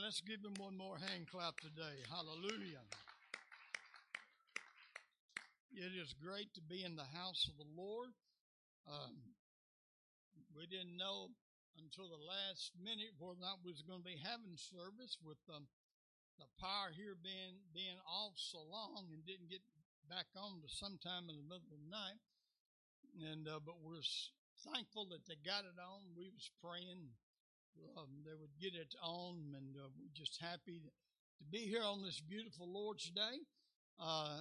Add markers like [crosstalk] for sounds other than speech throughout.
Let's give him one more hand clap today. Hallelujah. It is great to be in the house of the Lord. Um, we didn't know until the last minute whether or not we was going to be having service with um, the power here being being off so long and didn't get back on to sometime in the middle of the night. And uh, but we're thankful that they got it on. We was praying um, they would get it on, and uh, we're just happy to be here on this beautiful Lord's Day. Uh,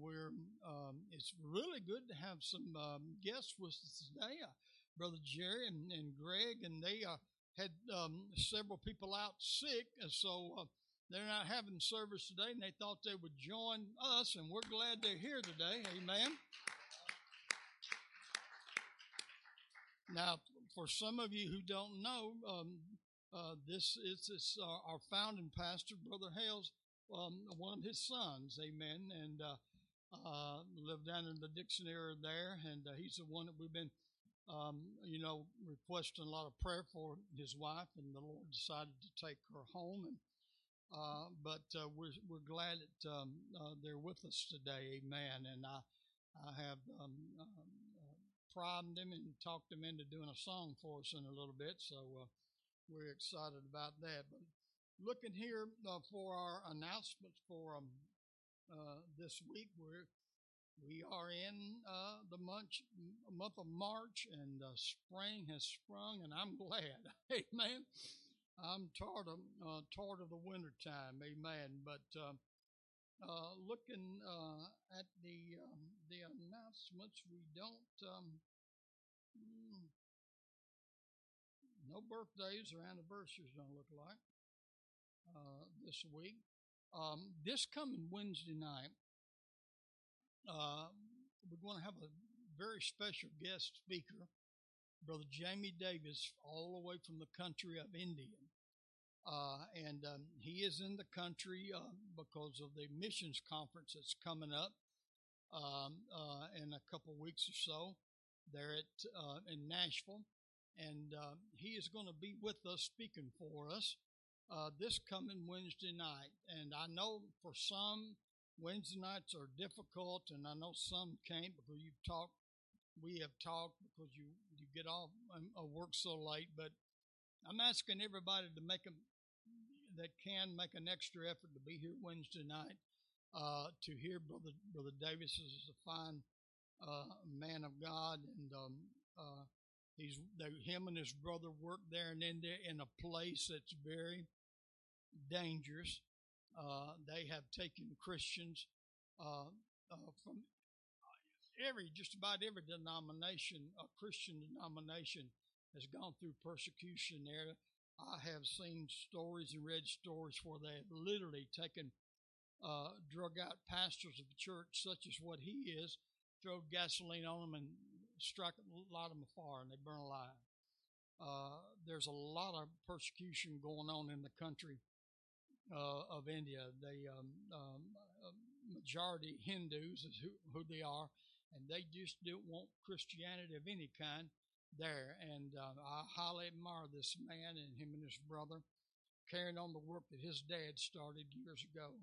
we're um, it's really good to have some um, guests with us today, uh, Brother Jerry and, and, Greg, and they uh, had um, several people out sick, and so uh, they're not having service today, and they thought they would join us, and we're glad they're here today. Amen. Now, for some of you who don't know, um, uh, this is this, uh, our founding pastor, Brother Hales, um, one of his sons, amen, and uh, uh lived down in the Dickson area there, and uh, he's the one that we've been, um, you know, requesting a lot of prayer for his wife, and the Lord decided to take her home, and uh, but we're we're glad that um, they're with us today, amen, and I I have um primed him and talked him into doing a song for us in a little bit. So uh, we're excited about that. But looking here uh, for our announcements for um, uh, this week, we're we are in uh, the month, month of March, and uh, spring has sprung, and I'm [laughs] glad. Amen. I'm tired of uh, tired of the winter time. Amen. But uh, looking uh, at the um, the announcements, we don't um, mm, no birthdays or anniversaries. Don't look like uh, this week. Um, this coming Wednesday night, uh, we're going to have a very special guest speaker, Brother Jamie Davis, all the way from the country of India. Uh, and um, he is in the country uh, because of the missions conference that's coming up um, uh, in a couple weeks or so there at uh, in Nashville, and uh, he is going to be with us speaking for us uh, this coming Wednesday night. And I know for some Wednesday nights are difficult, and I know some can't because you've talked. We have talked because you you get off um, work so late, but I'm asking everybody to make a that can make an extra effort to be here Wednesday night uh, to hear Brother Brother Davis is a fine uh, man of God, and um, uh, he's they, him and his brother work there and in India in a place that's very dangerous. Uh, they have taken Christians uh, uh, from every just about every denomination, a Christian denomination, has gone through persecution there. I have seen stories and read stories where they have literally taken uh, drug out pastors of the church, such as what he is, throw gasoline on them and strike a lot of them afire, and they burn alive. Uh, there's a lot of persecution going on in the country uh, of India. The um, um, majority Hindus is who, who, they are, and they just don't want Christianity of any kind there. And uh, I highly admire this man and him and his brother carrying on the work that his dad started years ago.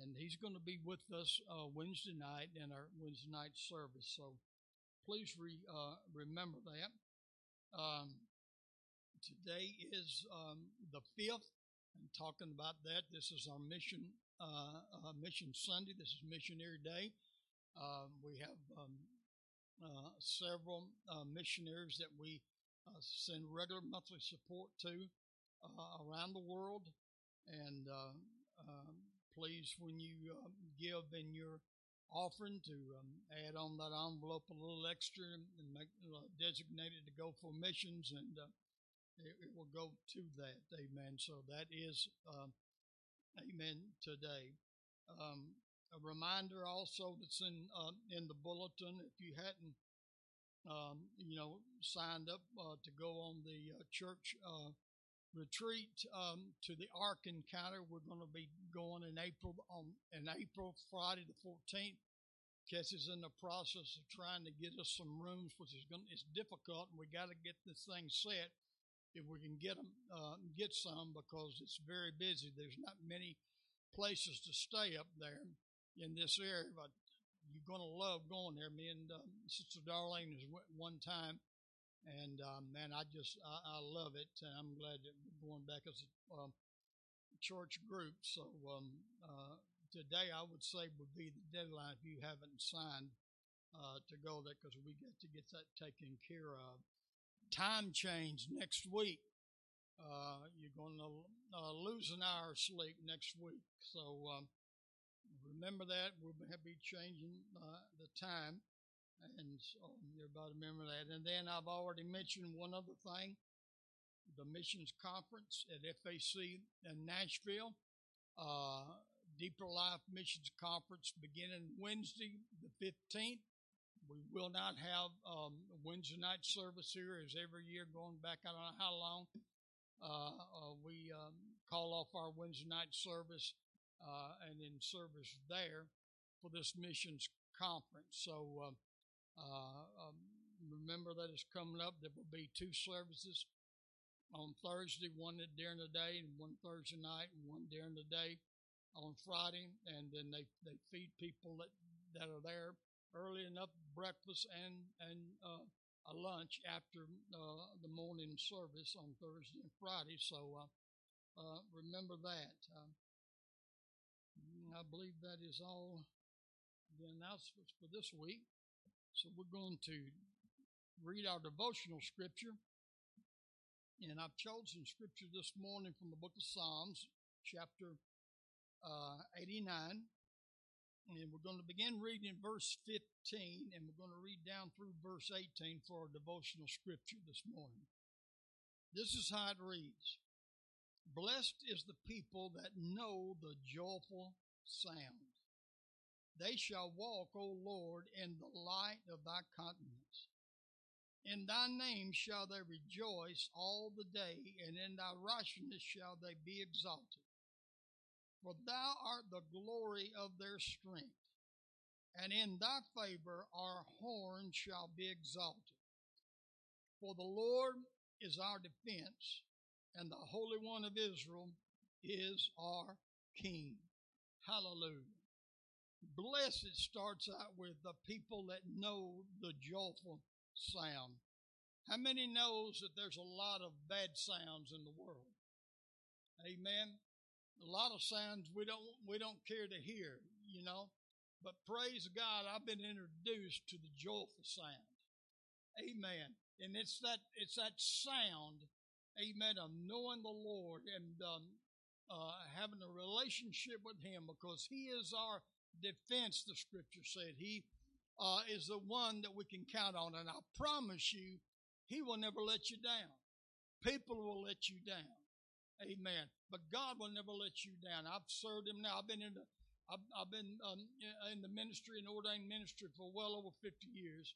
And he's going to be with us uh, Wednesday night in our Wednesday night service. So please re, uh, remember that. Um, today is um, the fifth, and talking about that, this is our mission uh, uh mission Sunday. This is Missionary Day. Um, we have um, several uh, missionaries that we uh, send regular monthly support to uh, around the world. And uh, um, please, when you um, give in your offering, to um, add on that envelope a little extra and make uh, designated to go for missions, and uh, it, it, will go to that. Amen. So that is, um, amen, today. Um, a reminder also that's in uh, in the bulletin. If you hadn't, um, you know, signed up uh, to go on the uh, church uh, retreat um, to the Ark Encounter, we're going to be going in April on in April Friday the 14th. Kes is in the process of trying to get us some rooms, which is going it's difficult, and we got to get this thing set if we can get them uh, get some because it's very busy. There's not many places to stay up there in this area, but you're going to love going there. Me and um, Sister Darlene is one time, and um, man, I just I, I, love it. And I'm glad that we're going back as a um, church group. So um, uh, today, I would say would be the deadline if you haven't signed uh, to go there because we get to get that taken care of. Time change next week. Uh, you're going to uh, lose an hour of sleep next week. So um, remember that. We'll be changing uh, the time. And so everybody remember that. And then I've already mentioned one other thing the missions conference at FAC in Nashville. Uh, Deeper Life Missions Conference beginning Wednesday the 15th. We will not have um, Wednesday night service here as every year going back, I don't know how long. Uh, uh, we um, call off our Wednesday night service uh, and in service there for this missions conference. So uh, uh, um, remember that it's coming up. There will be two services on Thursday, one during the day and one Thursday night and one during the day on Friday. And then they, they feed people that, that are there early enough breakfast and, and uh, a lunch after uh, the morning service on Thursday and Friday. So uh, uh remember that. Um, I believe that is all the announcements for this week. So we're going to read our devotional scripture. And I've chosen scripture this morning from the book of Psalms, chapter uh, 89. And we're going to begin reading verse 15, and we're going to read down through verse 18 for our devotional scripture this morning. This is how it reads Blessed is the people that know the joyful sound. They shall walk, O Lord, in the light of thy countenance. In thy name shall they rejoice all the day, and in thy righteousness shall they be exalted. For thou art the glory of their strength, and in thy favor our horn shall be exalted. For the Lord is our defense, and the Holy One of Israel is our King. Hallelujah. Blessed starts out with the people that know the joyful sound. How many knows that there's a lot of bad sounds in the world? Amen. A lot of sounds we don't we don't care to hear, you know. But praise God, I've been introduced to the joyful sound. Amen. And it's that it's that sound, amen, of knowing the Lord and um, uh, having a relationship with Him because He is our defense, the scripture said. He uh, is the one that we can count on. And I promise you, He will never let you down. People will let you down. Amen. But God will never let you down. I've served Him now. I've been in the I've, been um, in the ministry and ordained ministry for well over 50 years.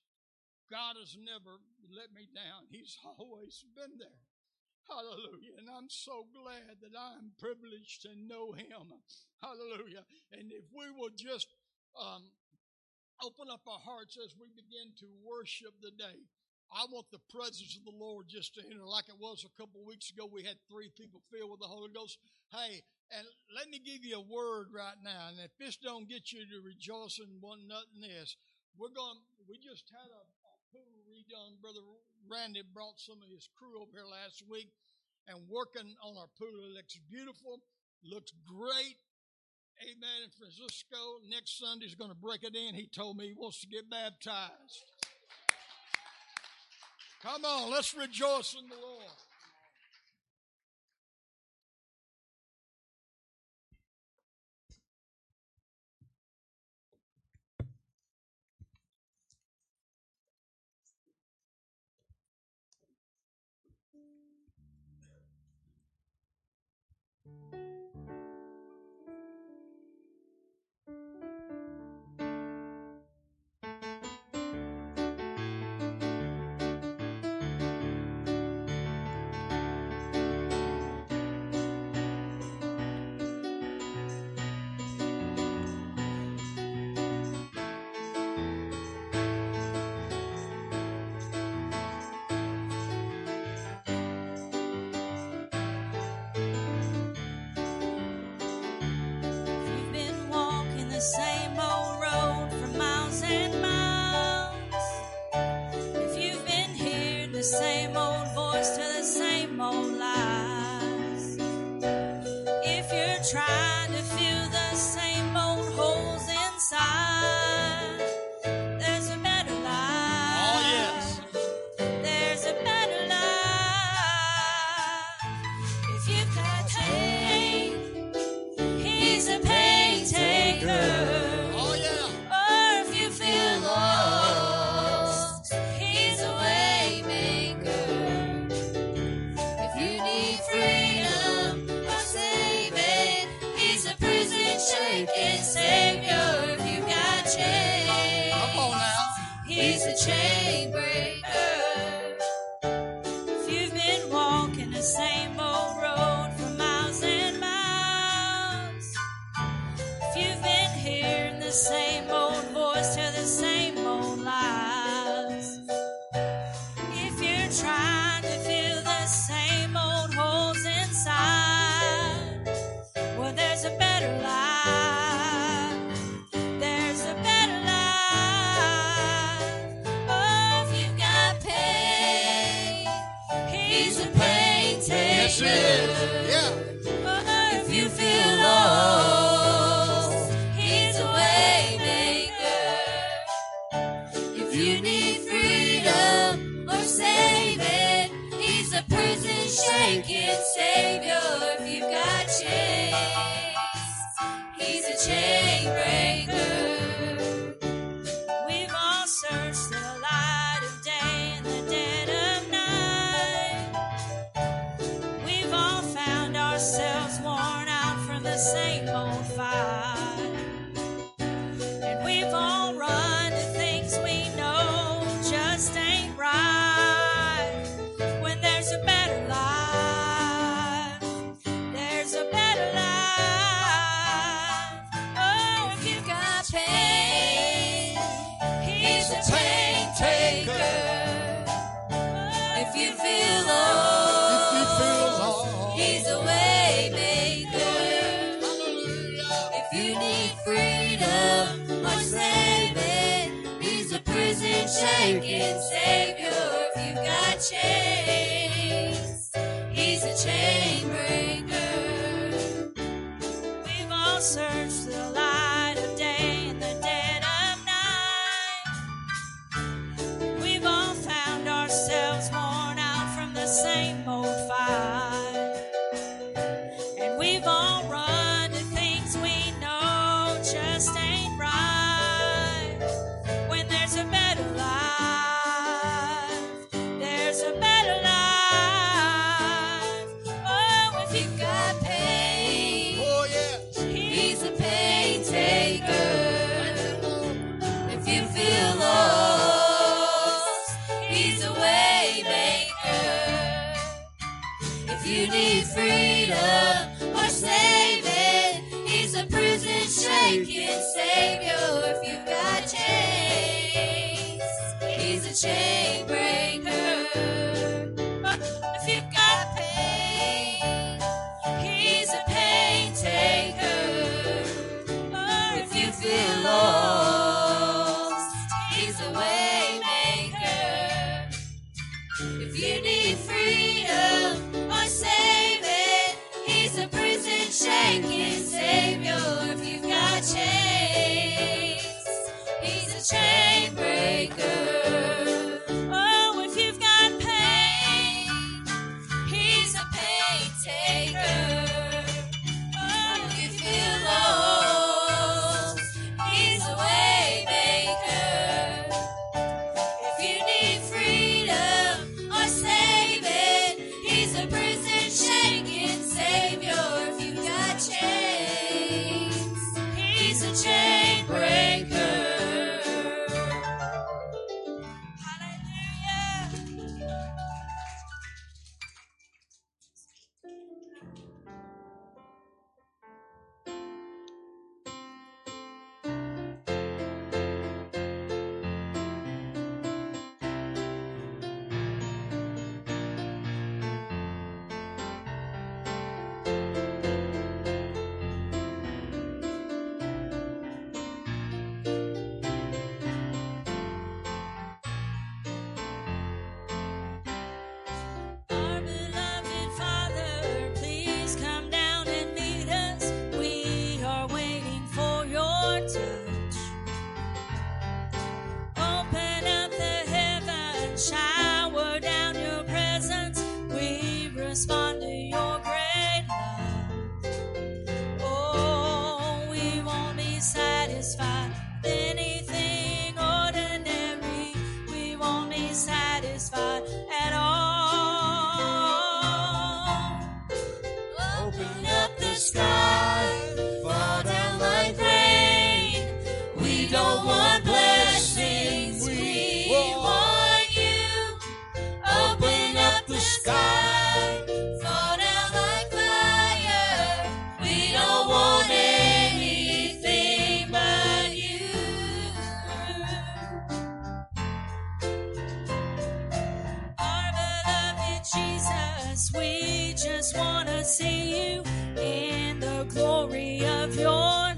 God has never let me down. He's [laughs] always been there. Hallelujah. And I'm so glad that I'm privileged to know him. Hallelujah. And if we will just um, open up our hearts as we begin to worship the day, I want the presence of the Lord just to enter like it was a couple weeks ago. We had three people filled with the Holy Ghost. Hey, and let me give you a word right now. And if this don't get you to rejoice in one nothing this, we're going, we just had a, a pool redone, Brother Randy brought some of his crew over here last week and working on our pool. It looks beautiful, looks great. Amen. In Francisco, next Sunday is going to break it in. He told me he wants to get baptized. Come on, let's rejoice in the Lord. We just want to see you in the glory of your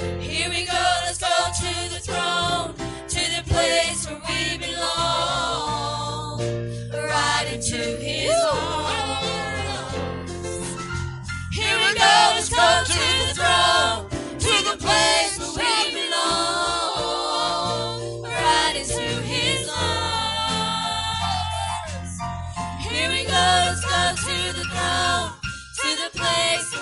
Here we go, let's go to the throne, to the place where we belong, right into His arms. Here we go, let's go to the throne, to the place where we belong, right into His arms. Here we go, let's go to the throne, to the place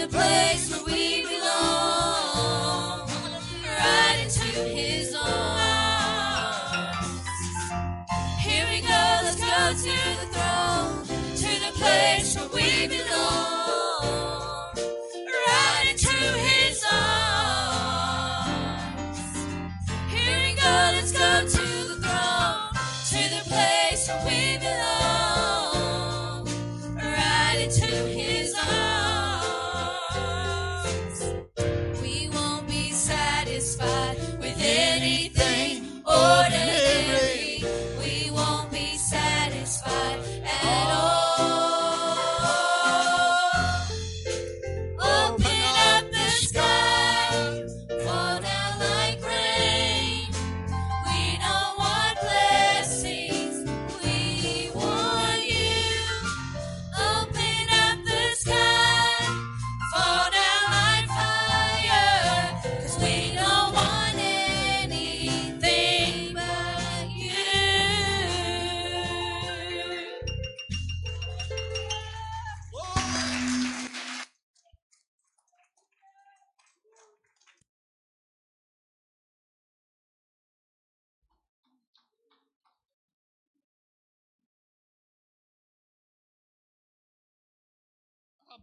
the place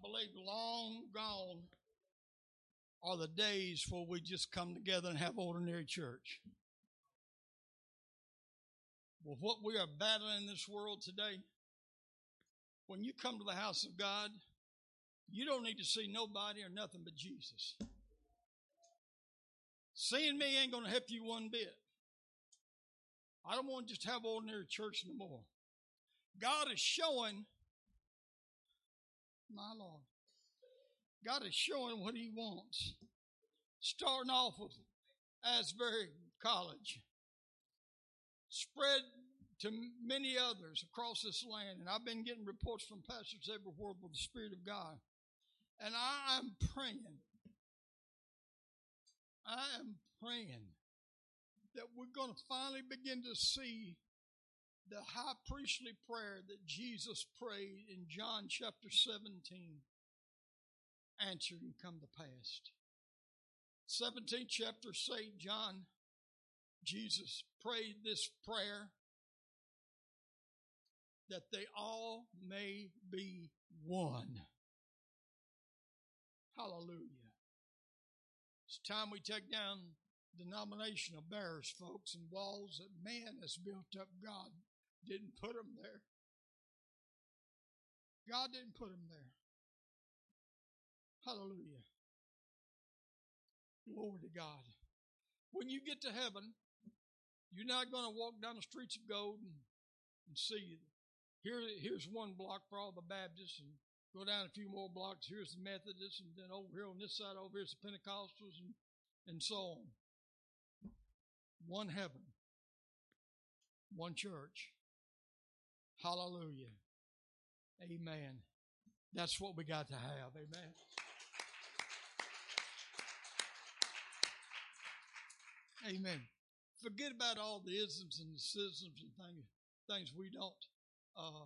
believe long gone are the days where we just come together and have ordinary church. Well, what we are battling in this world today, when you come to the house of God, you don't need to see nobody or nothing but Jesus. Seeing me ain't going to help you one bit. I don't want to just have ordinary church no more. God is showing my Lord. God is showing what He wants. Starting off with Asbury College, spread to many others across this land. And I've been getting reports from pastors everywhere with the Spirit of God. And I am praying. I am praying that we're going to finally begin to see the high priestly prayer that Jesus prayed in John chapter 17 answered and come to pass. 17th chapter, St. John, Jesus prayed this prayer that they all may be one. Hallelujah. It's time we take down denominational barriers, folks, and walls that man has built up. God didn't put them there. God didn't put them there. Hallelujah. Glory to God. When you get to heaven, you're not going to walk down the streets of gold and, and see here. Here's one block for all the Baptists, and go down a few more blocks. Here's the Methodists, and then over here on this side, over here's the Pentecostals, and and so on. One heaven, one church. Hallelujah. Amen. That's what we got to have. Amen. Amen. Forget about all the isms and the schisms and things, things we don't uh,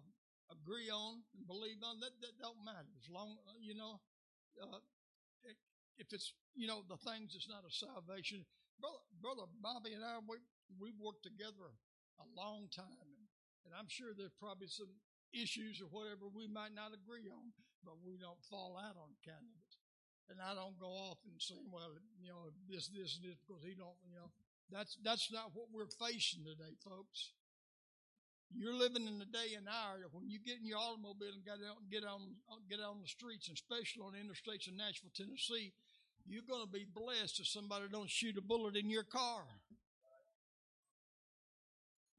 agree on and believe on. That, that don't matter. As long, uh, you know, uh, if it's, you know, the things that's not a salvation. Brother, Brother Bobby and I, we, we've worked together a long time, and, I'm sure there's probably some issues or whatever we might not agree on, but we don't fall out on candidates. And I don't go off and say, well, you know, this, this, and this because he don't, you know, that's that's not what we're facing today, folks. You're living in the day and hour when you get in your automobile and get out, and get on get on the streets, and especially on the interstates in Nashville, Tennessee, you're going to be blessed if somebody don't shoot a bullet in your car.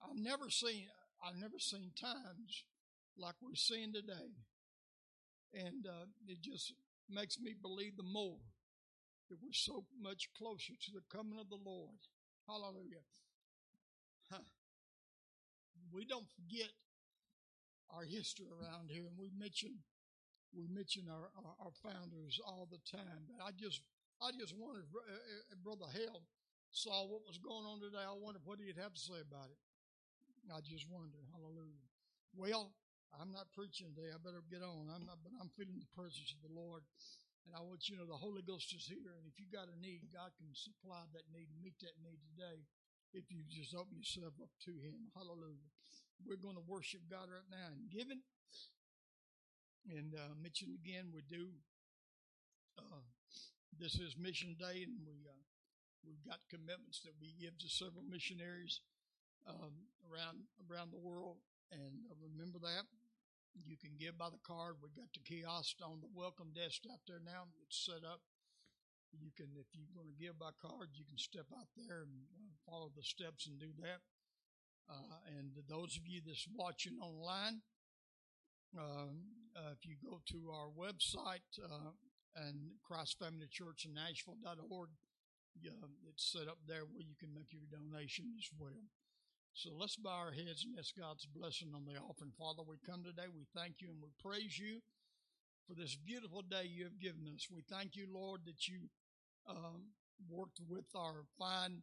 I've never seen I've never seen times like we're seeing today, and uh, it just makes me believe the more that we're so much closer to the coming of the Lord. Hallelujah. Huh we don't forget our history around here, and we mention we mention our, our, our founders all the time. But I just I just wondered, uh, uh, Brother Hale saw what was going on today. I wondered what he'd have to say about it. I just wonder. Hallelujah. Well, I'm not preaching today. I better get on. I'm not, but I'm feeling the presence of the Lord. And I want you to know the Holy Ghost is here. And if you got a need, God can supply that need and meet that need today if you just open yourself up to Him. Hallelujah. We're going to worship God right now and giving. And uh, mention again, we do. Uh, this is Mission Day, and we uh, we've got commitments that we give to several missionaries um, around around the world. And uh, remember that you can give by the card. We've got the kiosk on the welcome desk out there now. It's set up you can, if you want to give by card, you can step out there and uh, follow the steps and do that. Uh, and those of you that's watching online, um, uh, if you go to our website uh, and Christ Family Church in Nashville.org, it's set up there where you can make your donation as well. So let's bow our heads and ask God's blessing on the offering. Father, we come today, we thank you and we praise you for this beautiful day you have given us. We thank you, Lord, that you um, worked with our fine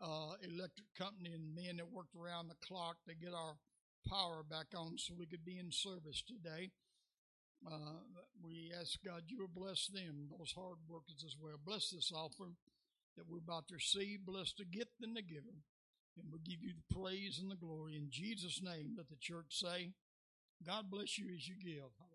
uh, electric company and men that worked around the clock to get our power back on so we could be in service today. Uh, we ask God you will bless them, those hard workers as well. Bless this offering that we're about to receive. Bless the gift and the giver. And we'll give you the praise and the glory. In Jesus' name, let the church say, God bless you as you give. Hallelujah.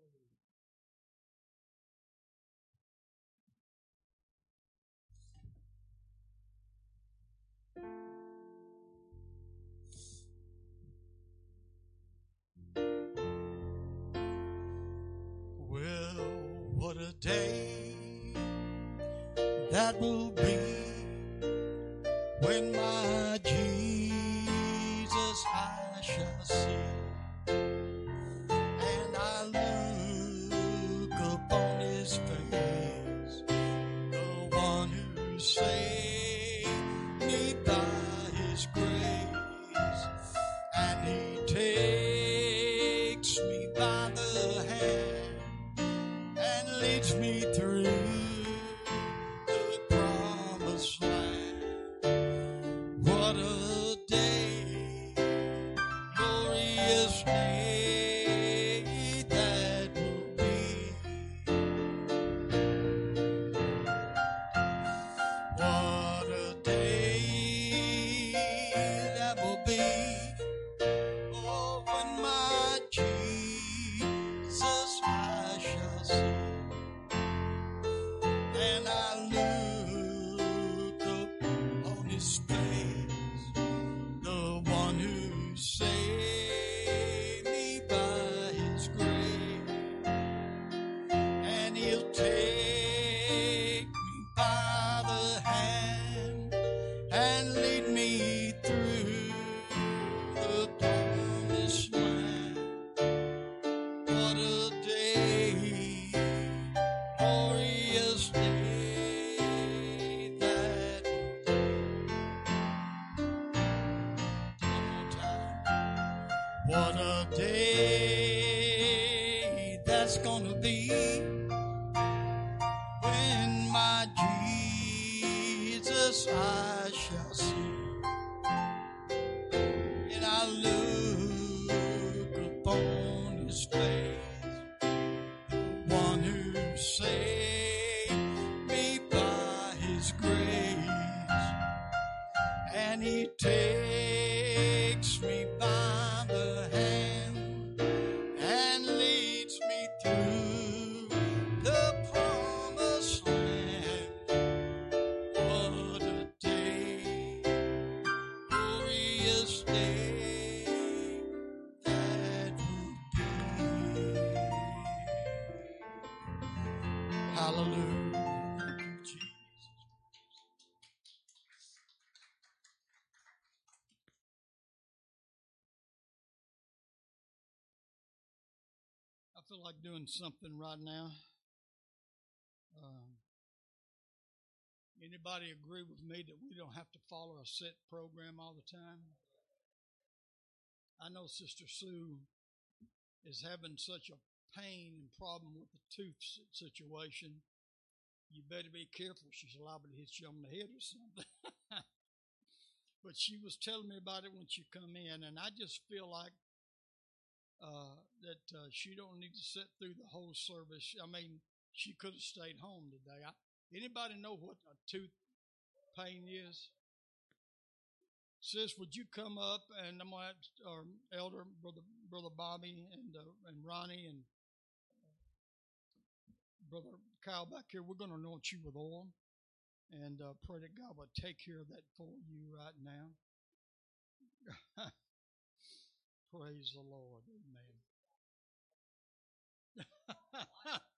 Well, what a day that will be when my Jesus feel like doing something right now. Um, anybody agree with me that we don't have to follow a set program all the time? I know Sister Sue is having such a pain and problem with the tooth situation. You better be careful. She's liable to hit you on the head or something. [laughs] but she was telling me about it when she come in, and I just feel like uh, that uh, she don't need to sit through the whole service. I mean, she could have stayed home today. I, anybody know what a tooth pain is? Sis, would you come up and I'm gonna ask our elder brother brother Bobby and uh, and Ronnie and uh, brother Kyle back here. We're gonna anoint you with oil and uh, pray that God will take care of that for you right now. [laughs] Praise the Lord. Amen. [laughs]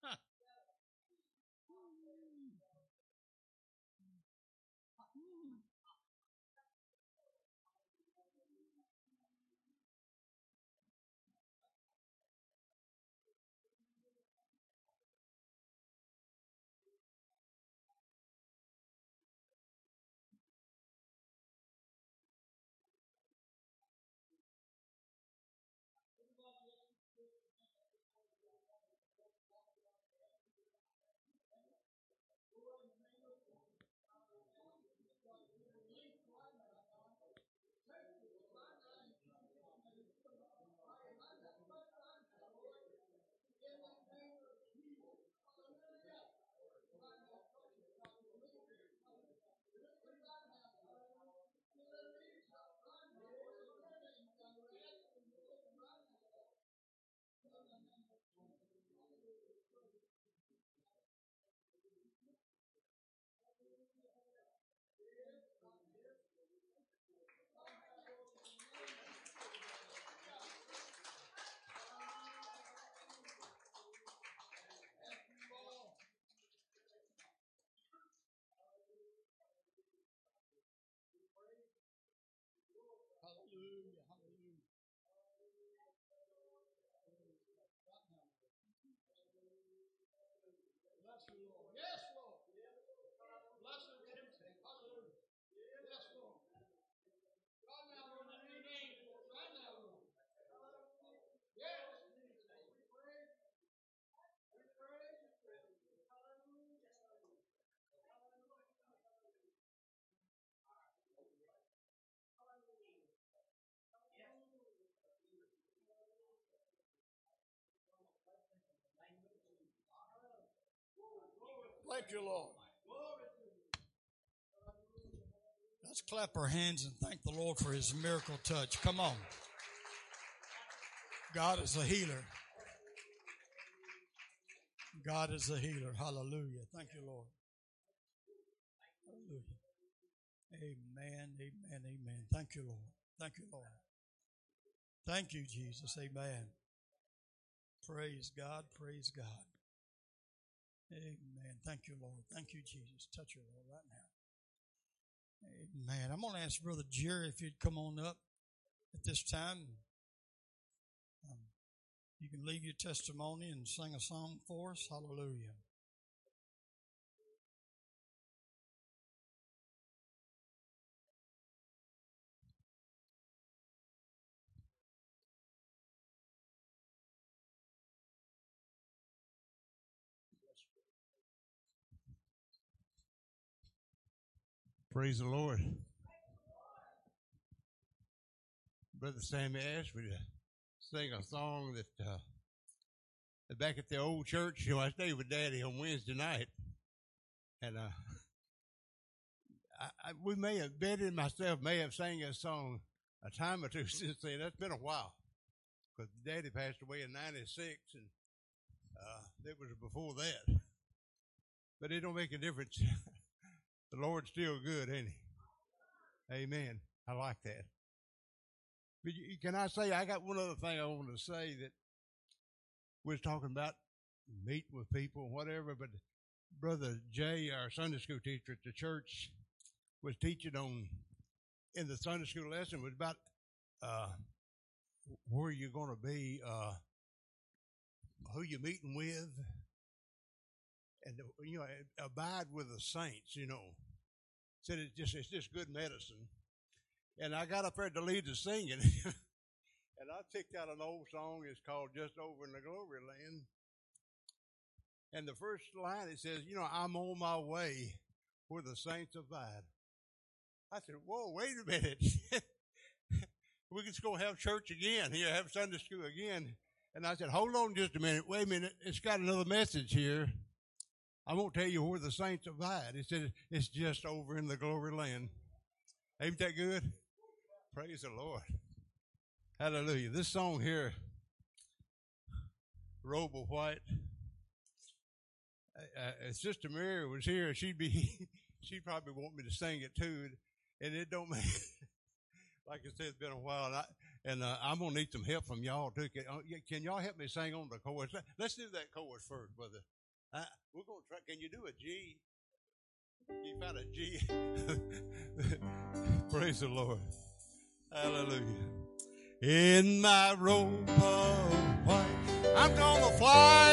Hallelujah. Hallelujah. Bless you, Lord. Yes, Lord. Bless you, Timothy. Hallelujah. Yes, Lord. Right now, Lord, in your name, Lord. Right now, Lord. Yes. We praise you. We praise you. Hallelujah. Thank you, Lord. Let's clap our hands and thank the Lord for his miracle touch. Come on. God is a healer. God is a healer. Hallelujah. Thank you, Lord. Hallelujah. Amen. Amen. Amen. Thank you, Lord. Thank you, Lord. Thank you, Jesus. Amen. Praise God. Praise God. Amen. Thank you, Lord. Thank you, Jesus. Touch her, Lord, right now. Amen. I'm going to ask Brother Jerry if you'd come on up at this time. Um, you can leave your testimony and sing a song for us. Hallelujah. Praise the Lord. Brother Sammy asked me to sing a song that uh, back at the old church, you know, I stayed with Daddy on Wednesday night, and uh, [laughs] I, I, we may have Betty and myself may have sang that song a time or two [laughs] since then. That's been a while because Daddy passed away in '96, and uh, it was before that. But it don't make a difference. [laughs] the Lord's still good, ain't He? Amen. I like that. But can I say I got one other thing I want to say that we was talking about meeting with people and whatever, but Brother Jay, our Sunday school teacher at the church, was teaching on in the Sunday school lesson was about uh, where you're going to be uh, who you're meeting with, and you know, abide with the saints. You know, said it's just it's just good medicine. And I got up there to lead the singing, [laughs] and I picked out an old song. It's called "Just Over in the Glory Land." And the first line it says, "You know, I'm on my way where the saints abide." I said, "Whoa, wait a minute." [laughs] we can just go have church again here, have Sunday school again. And I said, hold on just a minute. Wait a minute. It's got another message here. I won't tell you where the saints abide. It said it's just over in the glory land. Ain't that good? Praise the Lord. Hallelujah. This song here, Robe of White. Uh, Sister Mary was here, she'd be, [laughs] she'd probably want me to sing it too, and it don't [laughs] make, like I said, it's been a while, and, I, and uh, I'm gonna need some help from y'all too. Can, uh, can, y'all help me sing on the chorus? Let's do that chorus first, brother. We're gonna try. Can you do a G? You found a G. [laughs] Praise the Lord. Hallelujah. In my robe of white, I'm gonna fly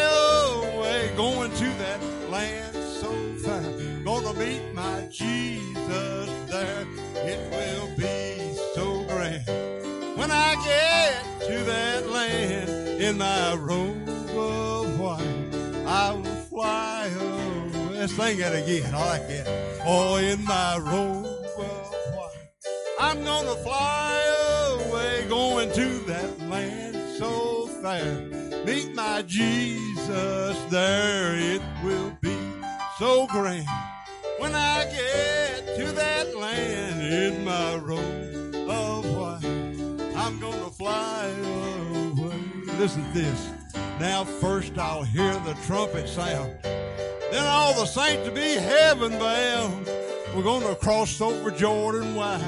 away, going to that land so far. Gonna meet my Jesus there. It will be so grand when I get to that land in my robe Let's sing that again. I like it. Oh, in my robe of white, I'm gonna fly away, going to that land so fair. Meet my Jesus there. It will be so grand when I get to that land in my robe of white. I'm gonna fly away. Listen to this. Now first I'll hear the trumpet sound. Then all the saints will be heaven bound. We're gonna cross over Jordan wide.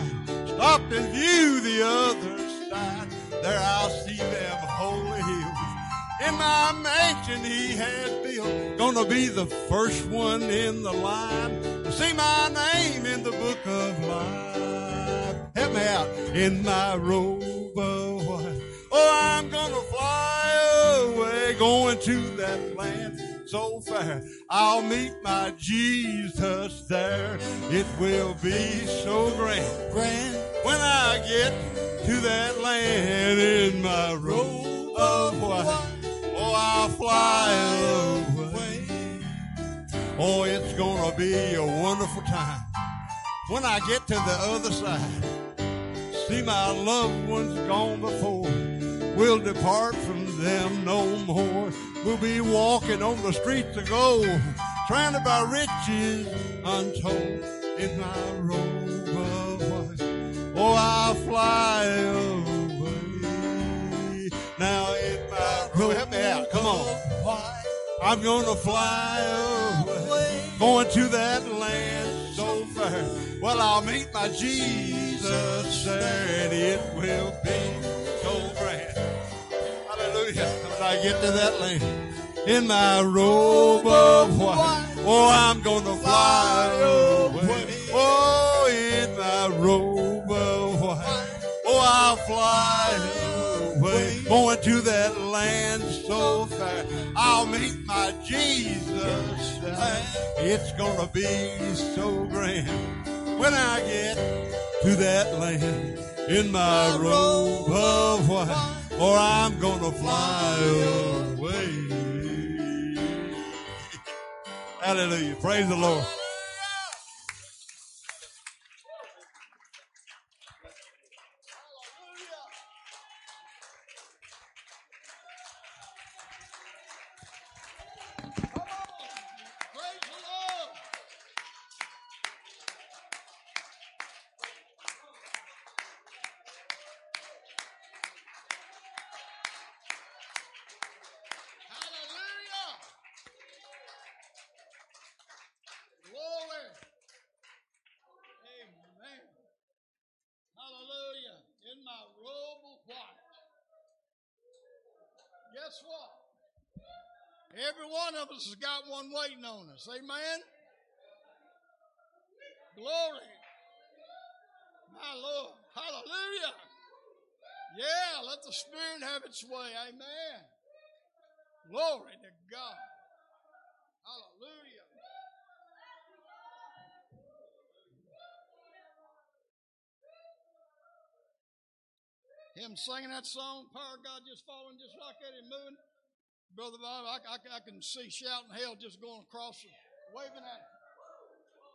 Stop and view the other side. There I'll see them holy hills. In my mansion he has built. Gonna be the first one in the line. to See my name in the book of life. Help me out. In my robe of white. Oh, I'm gonna fly away, going to that land so fair. I'll meet my Jesus there. It will be so grand, grand when I get to that land in my robe of white. Oh, I'll fly away. Oh, it's gonna be a wonderful time when I get to the other side. See my loved ones gone before. We'll depart from them no more. We'll be walking on the streets of gold, trying to buy riches untold in my robe of white. Oh, I'll fly away. Now in my robe, help me out. Come on. I'm gonna fly away, going to that land so fair. Well, I'll meet my Jesus there, and it will be so grand. Hallelujah. I get to that land in my robe of white, oh, I'm gonna fly away. Oh, in my robe of white, oh, I'll fly away. Going to that land so fair, I'll meet my Jesus. It's gonna be so grand when I get to that land in my robe of white, or I'm gonna fly away. [laughs] Hallelujah. Praise the Lord. Praise the Lord. Hallelujah. Glory. Amen. Hallelujah. In my robe of white. Guess what? Every one of us has got one waiting on us. Amen. Glory. My Lord. Hallelujah. Yeah, let the Spirit have its way. Amen. Glory to God. Hallelujah. Him singing that song, Power of God just falling just like that and moving. Brother Bob, I, I, I can see shouting Hale just going across and waving at him.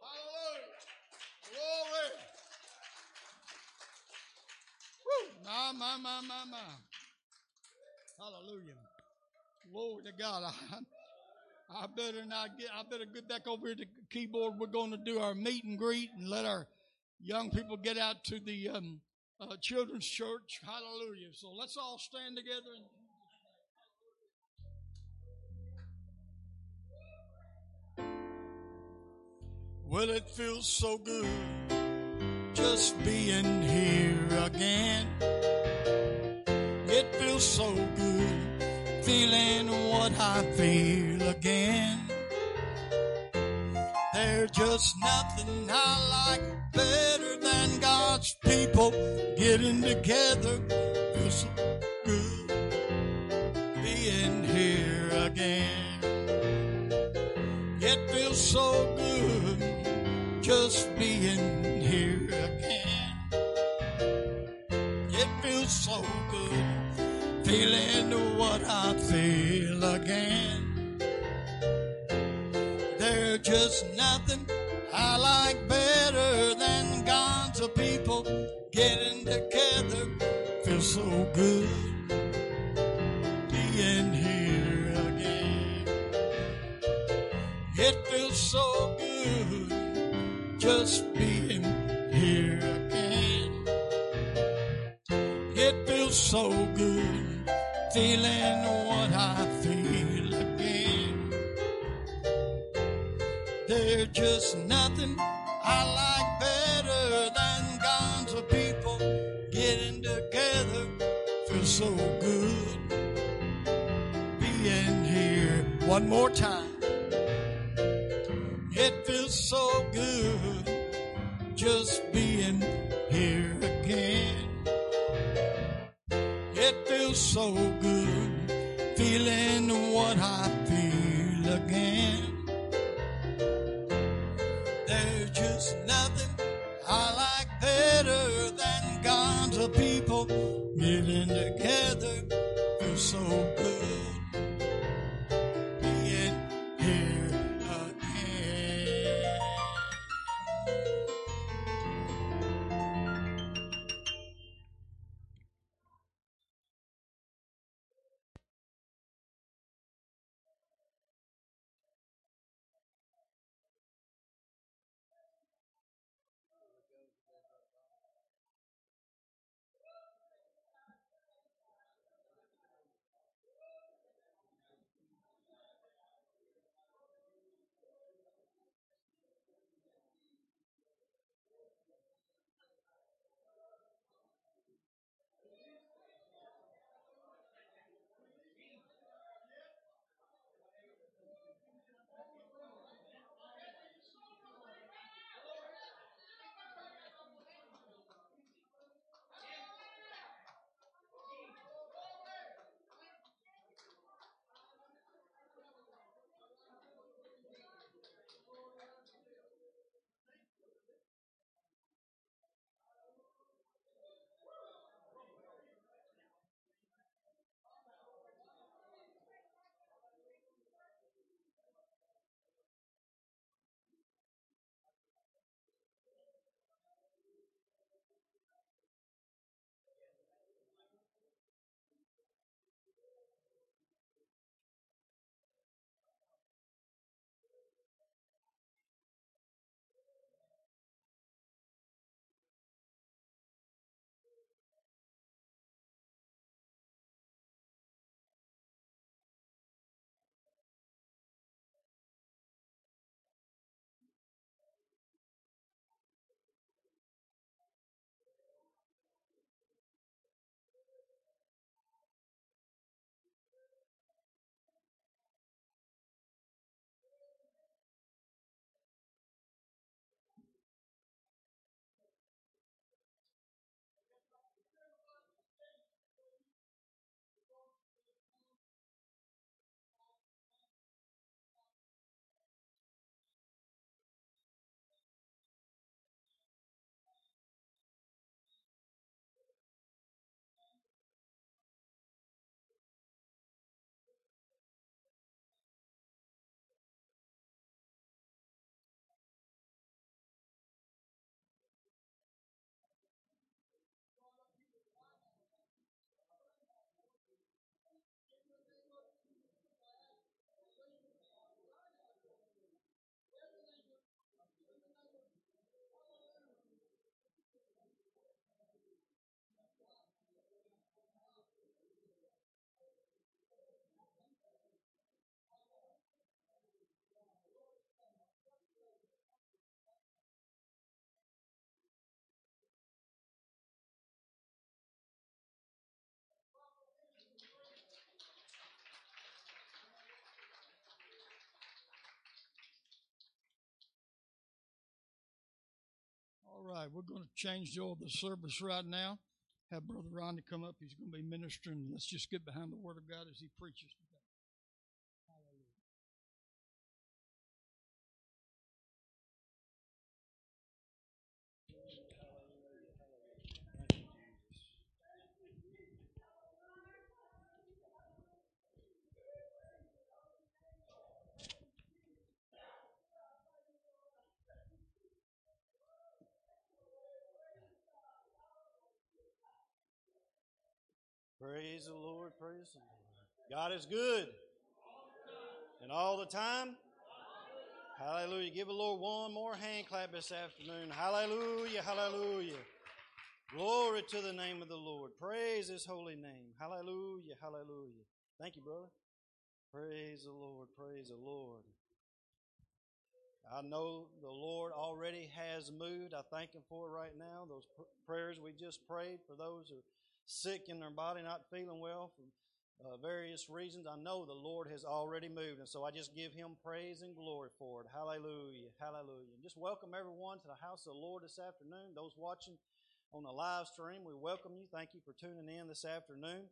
Hallelujah. Glory. Woo. My, my, my, my, my. Hallelujah. Glory to God. [laughs] I, I better not get, I better get back over here to the keyboard. We're going to do our meet and greet and let our young people get out to the um, uh, children's church. Hallelujah. So let's all stand together and Well, it feels so good just being here again. It feels so good feeling what I feel again. There's just nothing I like better than God's people getting together. Feels so good being here again. It feels so Feels so good feeling what I feel again. There's just nothing I like better than God's people getting together. Feels so good feels so good feeling what I feel again. There's just nothing I like better than God's of people getting together. Feels so good being here one more time. It feels so good just being here feels so good feeling what I feel again. There's just nothing I like better than God's people right, we're going to change the order of the service right now. Have Brother Ronnie come up. He's going to be ministering. Let's just get behind the Word of God as he preaches Praise the Lord, praise the Lord. God is good. And all the time? Hallelujah. Give the Lord one more hand clap this afternoon. Hallelujah, hallelujah. Glory to the name of the Lord. Praise his holy name. Hallelujah, hallelujah. Thank you, brother. Praise the Lord, praise the Lord. I know the Lord already has moved. I thank Him for it right now. Those pr- prayers we just prayed for those who sick in their body, not feeling well for uh, various reasons. I know the Lord has already moved, and so I just give Him praise and glory for it. Hallelujah, hallelujah. And just welcome everyone to the house of the Lord this afternoon. Those watching on the live stream, we welcome you. Thank you for tuning in this afternoon.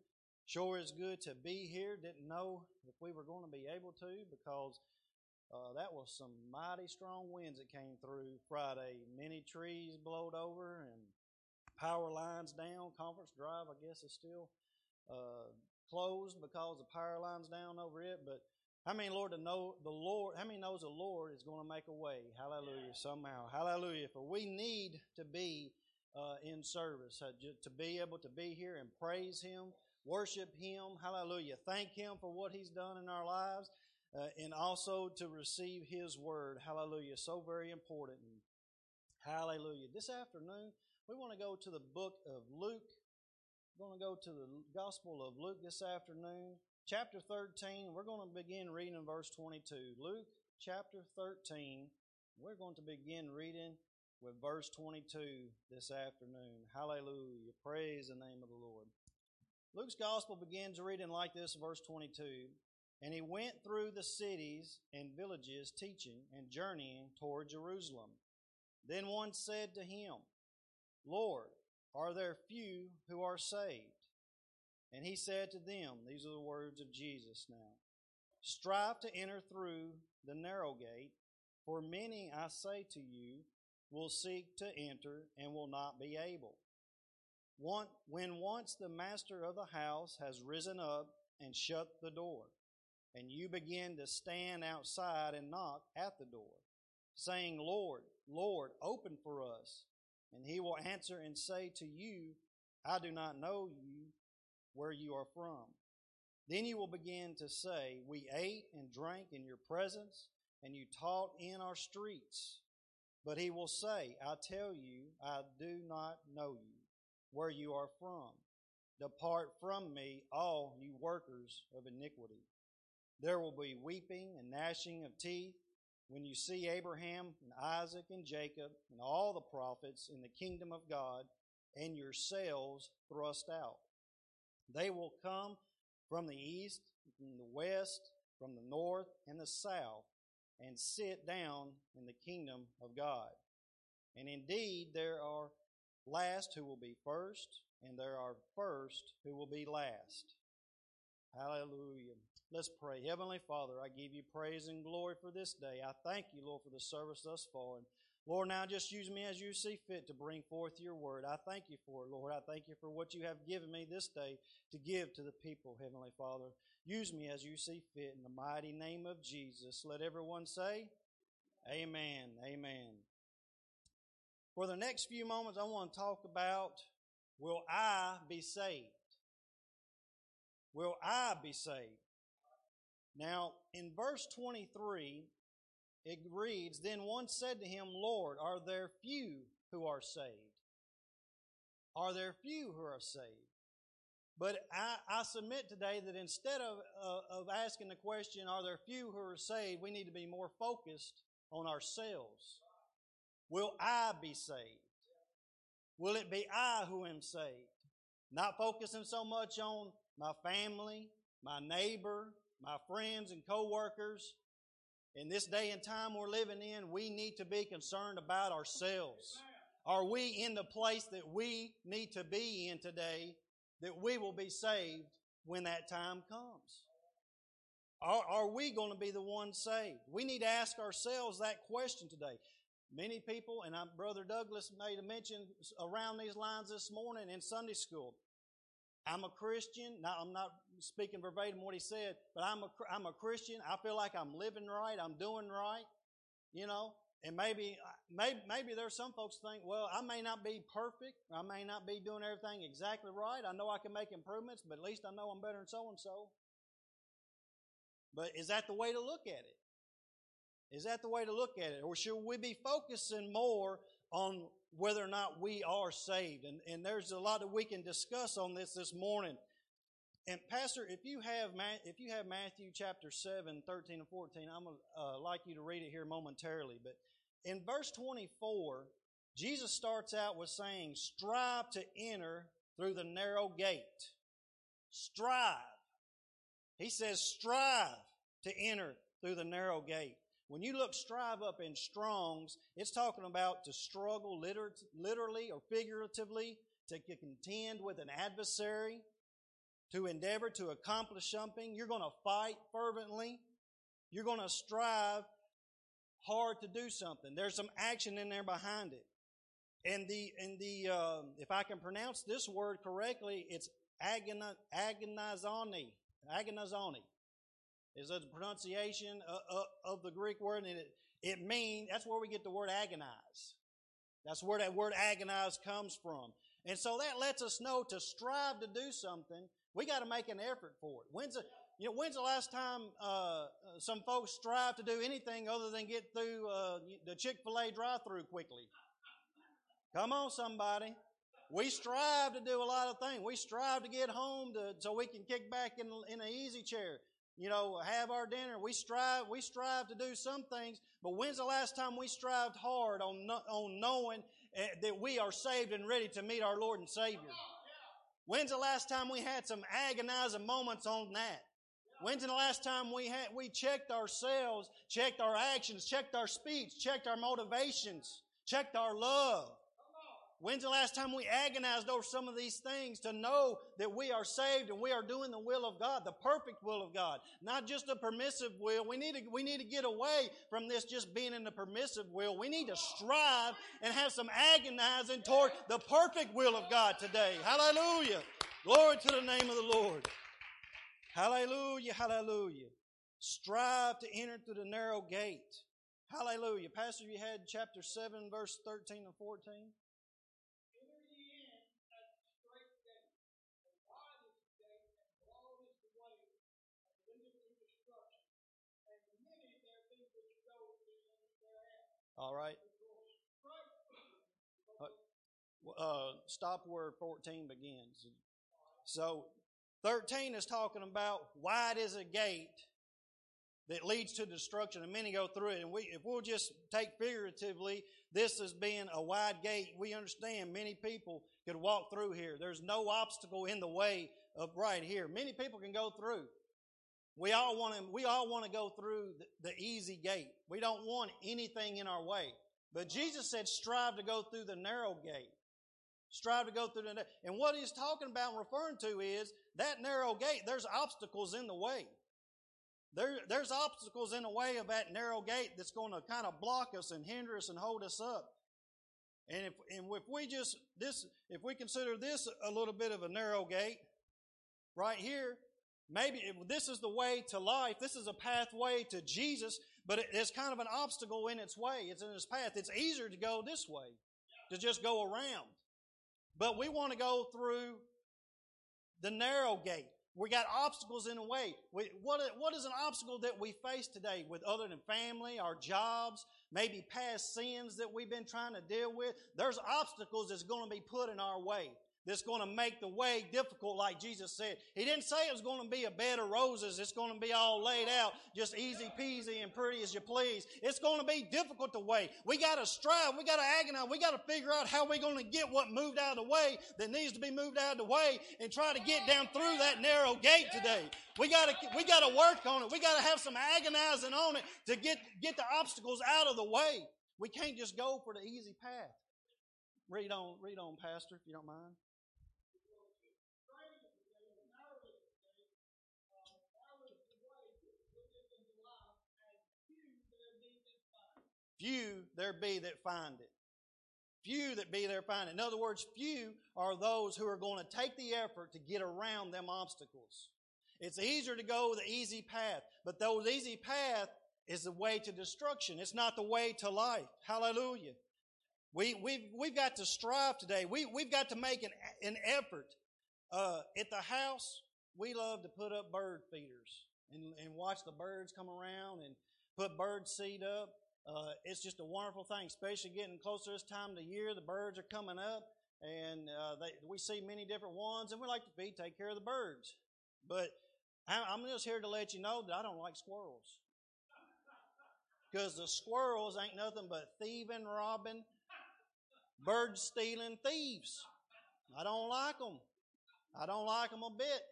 Sure is good to be here. Didn't know if we were going to be able to because uh, that was some mighty strong winds that came through Friday. Many trees blowed over and power lines down. Conference Drive, I guess, is still uh, closed because the power lines down over it. But how many Lord to know the Lord? How many knows the Lord is going to make a way? Hallelujah! Somehow, Hallelujah! For we need to be uh, in service uh, to be able to be here and praise Him, worship Him. Hallelujah! Thank Him for what He's done in our lives uh, and also to receive His word. Hallelujah. So very important. Hallelujah. This afternoon, we want to go to the book of Luke. We're going to go to the Gospel of Luke this afternoon, chapter 13. We're going to begin reading in verse 22. Luke chapter 13. We're going to begin reading with verse 22 this afternoon. Hallelujah. Praise the name of the Lord. Luke's Gospel begins reading like this, verse 22. And he went through the cities and villages teaching and journeying toward Jerusalem. Then one said to him, Lord, are there few who are saved? And he said to them, These are the words of Jesus now Strive to enter through the narrow gate, for many, I say to you, will seek to enter and will not be able. When once the master of the house has risen up and shut the door, and you begin to stand outside and knock at the door, saying, Lord, Lord, open for us. And he will answer and say to you, I do not know you, where you are from. Then you will begin to say, We ate and drank in your presence, and you taught in our streets. But he will say, I tell you, I do not know you, where you are from. Depart from me, all you workers of iniquity. There will be weeping and gnashing of teeth when you see Abraham and Isaac and Jacob and all the prophets in the kingdom of God and yourselves thrust out. They will come from the east, from the west, from the north, and the south, and sit down in the kingdom of God. And indeed, there are last who will be first, and there are first who will be last. Hallelujah. Let's pray. Heavenly Father, I give you praise and glory for this day. I thank you, Lord, for the service thus far. And Lord, now just use me as you see fit to bring forth your word. I thank you for it, Lord. I thank you for what you have given me this day to give to the people, Heavenly Father. Use me as you see fit in the mighty name of Jesus. Let everyone say, Amen. Amen. For the next few moments, I want to talk about will I be saved? Will I be saved? Now, in verse 23, it reads, Then one said to him, Lord, are there few who are saved? Are there few who are saved? But I, I submit today that instead of, uh, of asking the question, Are there few who are saved? we need to be more focused on ourselves. Will I be saved? Will it be I who am saved? Not focusing so much on my family, my neighbor, my friends and coworkers. In this day and time we're living in, we need to be concerned about ourselves. Are we in the place that we need to be in today that we will be saved when that time comes? Are, are we going to be the ones saved? We need to ask ourselves that question today. Many people, and I'm, Brother Douglas made a mention around these lines this morning in Sunday school. I'm a Christian. Now, I'm not speaking verbatim what he said, but I'm a, I'm a Christian. I feel like I'm living right. I'm doing right. You know, and maybe, maybe, maybe there's some folks think, well, I may not be perfect. I may not be doing everything exactly right. I know I can make improvements, but at least I know I'm better than so and so. But is that the way to look at it? Is that the way to look at it? Or should we be focusing more on whether or not we are saved? And, and there's a lot that we can discuss on this this morning. And Pastor, if you have if you have Matthew chapter 7, 13 and 14, I'm going to uh, like you to read it here momentarily. But in verse 24, Jesus starts out with saying, strive to enter through the narrow gate. Strive. He says, strive to enter through the narrow gate. When you look strive up in Strong's, it's talking about to struggle literally or figuratively, to contend with an adversary, to endeavor to accomplish something. You're going to fight fervently. You're going to strive hard to do something. There's some action in there behind it. And the, and the, uh, if I can pronounce this word correctly, it's agonizoni. Agonizoni is the pronunciation of, of the Greek word, and it, it means, that's where we get the word agonize. That's where that word agonize comes from. And so that lets us know to strive to do something, we got to make an effort for it. When's the, you know, when's the last time uh, some folks strive to do anything other than get through uh, the Chick fil A drive through quickly? Come on, somebody. We strive to do a lot of things. We strive to get home to, so we can kick back in, in an easy chair you know, have our dinner. We strive, we strive to do some things, but when's the last time we strived hard on, on knowing eh, that we are saved and ready to meet our Lord and Savior? When's the last time we had some agonizing moments on that? When's the last time we had, we checked ourselves, checked our actions, checked our speech, checked our motivations, checked our love? When's the last time we agonized over some of these things to know that we are saved and we are doing the will of God, the perfect will of God, not just a permissive will. We need to, we need to get away from this just being in the permissive will. We need to strive and have some agonizing toward the perfect will of God today. Hallelujah. Glory to the name of the Lord. Hallelujah. Hallelujah. Strive to enter through the narrow gate. Hallelujah. Pastor, you had chapter 7, verse 13 and 14. All right. Uh, uh, stop where 14 begins. So 13 is talking about wide is a gate that leads to destruction, and many go through it. And we, if we'll just take figuratively, this as being a wide gate, we understand many people could walk through here. There's no obstacle in the way of right here. Many people can go through. We all want to, we all want to go through the, the easy gate. We don't want anything in our way. But Jesus said, strive to go through the narrow gate. Strive to go through the, and what he's talking about and referring to is that narrow gate, there's obstacles in the way. There, there's obstacles in the way of that narrow gate that's going to kind of block us and hinder us and hold us up. And if, and if we just, this, if we consider this a little bit of a narrow gate, right here, Maybe this is the way to life. This is a pathway to Jesus, but it's kind of an obstacle in its way. It's in its path. It's easier to go this way, to just go around. But we want to go through the narrow gate. We got obstacles in the way. We, what, what is an obstacle that we face today with other than family, our jobs, maybe past sins that we've been trying to deal with? There's obstacles that's going to be put in our way that's going to make the way difficult, like Jesus said. He didn't say it was going to be a bed of roses. It's going to be all laid out, just easy peasy and pretty as you please. It's going to be difficult to wait. We got to strive. We got to agonize. We got to figure out how we're going to get what moved out of the way that needs to be moved out of the way and try to get down through that narrow gate today. We got to, we got to work on it. We got to have some agonizing on it to get, get the obstacles out of the way. We can't just go for the easy path. Read on, read on, Pastor, if you don't mind. Few there be that find it. Few that be there find it. In other words, few are those who are going to take the effort to get around them obstacles. It's easier to go the easy path, but those easy path is the way to destruction. It's not the way to life. Hallelujah. We, we've, we've got to strive today. We, we've got to make an, an effort. Uh, at the house, we love to put up bird feeders and, and watch the birds come around and put bird seed up. Uh, it's just a wonderful thing, especially getting closer this time of the year. The birds are coming up, and uh, they, we see many different ones, and we like to feed, take care of the birds. But I'm just here to let you know that I don't like squirrels. Because the squirrels ain't nothing but thieving, robbing, bird stealing thieves. I don't like them. I don't like them a bit.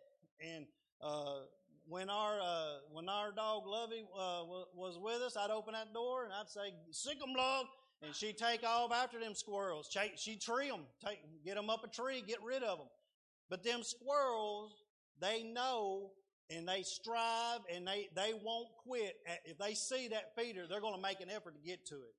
And uh, when our uh, when our dog Lovey uh, was with us, I'd open that door and I'd say, "Sick 'em, love," and she'd take off after them squirrels. She'd tree them, take, get them up a tree, get rid of them. But them squirrels, they know and they strive and they, they won't quit. If they see that feeder, they're going to make an effort to get to it.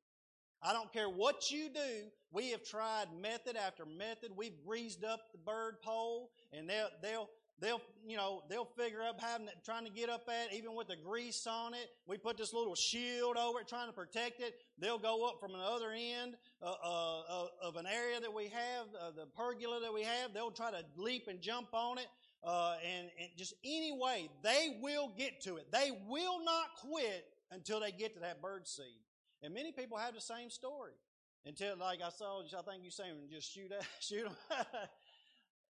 I don't care what you do. We have tried method after method. We've greased up the bird pole and they'll, they'll, they'll, you know, they'll figure out having, trying to get up at, even with the grease on it. We put this little shield over it trying to protect it. They'll go up from the other end uh, uh, of an area that we have, uh, the pergola that we have. They'll try to leap and jump on it uh, and, and just any way, they will get to it. They will not quit until they get to that bird seed. And many people have the same story. Until, like I saw, I think you saying, just shoot, at, [laughs] shoot them.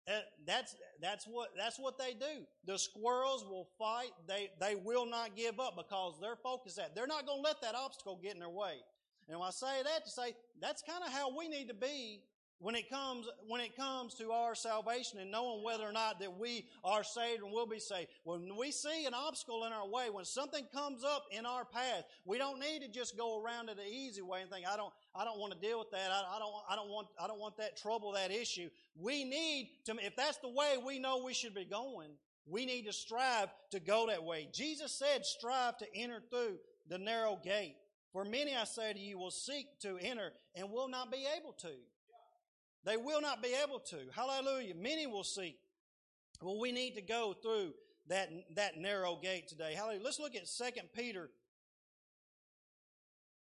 Uh, that's that's what that's what they do. The squirrels will fight. They they will not give up because they're focused that they're not going to let that obstacle get in their way. And I say that to say that's kind of how we need to be when it comes when it comes to our salvation and knowing whether or not that we are saved and will be saved. When we see an obstacle in our way when something comes up in our path we don't need to just go around it the easy way and think i don't i don't want to deal with that. I, I don't i don't want i don't want that trouble that issue. We need to if that's the way we know we should be going we need to strive to go that way. Jesus said strive to enter through the narrow gate. For many i say to you will seek to enter and will not be able to they will not be able to. Hallelujah. Many will seek. Well, we need to go through that, that narrow gate today. Hallelujah. Let's look at 2 Peter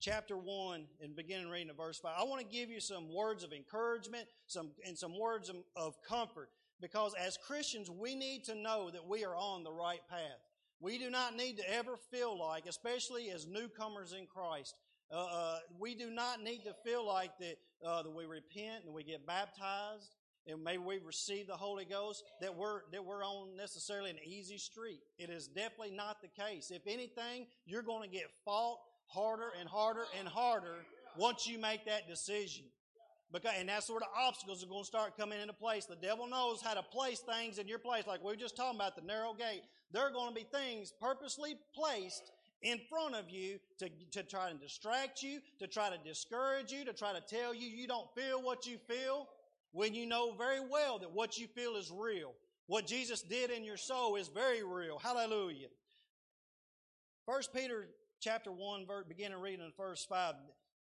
chapter 1 and beginning reading at verse 5. I want to give you some words of encouragement some, and some words of, of comfort because as Christians, we need to know that we are on the right path. We do not need to ever feel like, especially as newcomers in Christ, uh, uh, we do not need to feel like that, uh, that we repent and we get baptized and maybe we receive the Holy Ghost, that we're, that we're on necessarily an easy street. It is definitely not the case. If anything, you're going to get fought harder and harder and harder once you make that decision. Because, and that's where the obstacles are going to start coming into place. The devil knows how to place things in your place. Like we were just talking about the narrow gate. There are going to be things purposely placed in front of you to, to try to distract you, to try to discourage you, to try to tell you you don't feel what you feel when you know very well that what you feel is real. What Jesus did in your soul is very real. Hallelujah. First Peter chapter 1, verse, beginning reading in verse 5.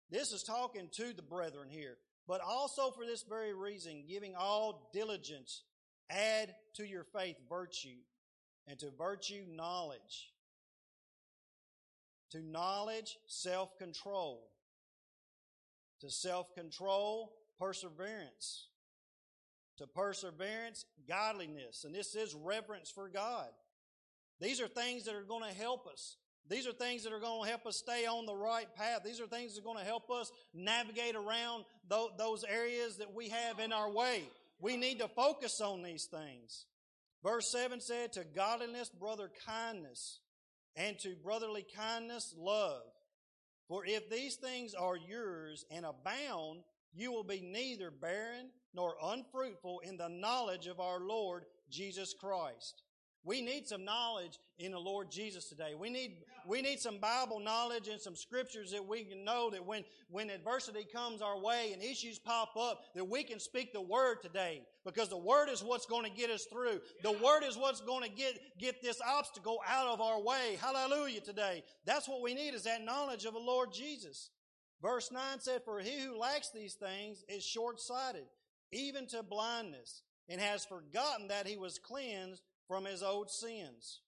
This is talking to the brethren here. But also for this very reason, giving all diligence, add to your faith virtue, and to virtue knowledge, to knowledge, self control. To self control, perseverance. To perseverance, godliness. And this is reverence for God. These are things that are going to help us. These are things that are going to help us stay on the right path. These are things that are going to help us navigate around those areas that we have in our way. We need to focus on these things. Verse 7 said, To godliness, brother kindness, and to brotherly kindness, love. For if these things are yours and abound, you will be neither barren nor unfruitful in the knowledge of our Lord Jesus Christ. We need some knowledge in the Lord Jesus today. We need, we need some Bible knowledge and some scriptures that we can know that when, when adversity comes our way and issues pop up, that we can speak the Word today. Because the Word is what's going to get us through. The Word is what's going to get, get this obstacle out of our way. Hallelujah today. That's what we need is that knowledge of the Lord Jesus. Verse 9 said, For he who lacks these things is short-sighted, even to blindness, and has forgotten that he was cleansed from his old sins.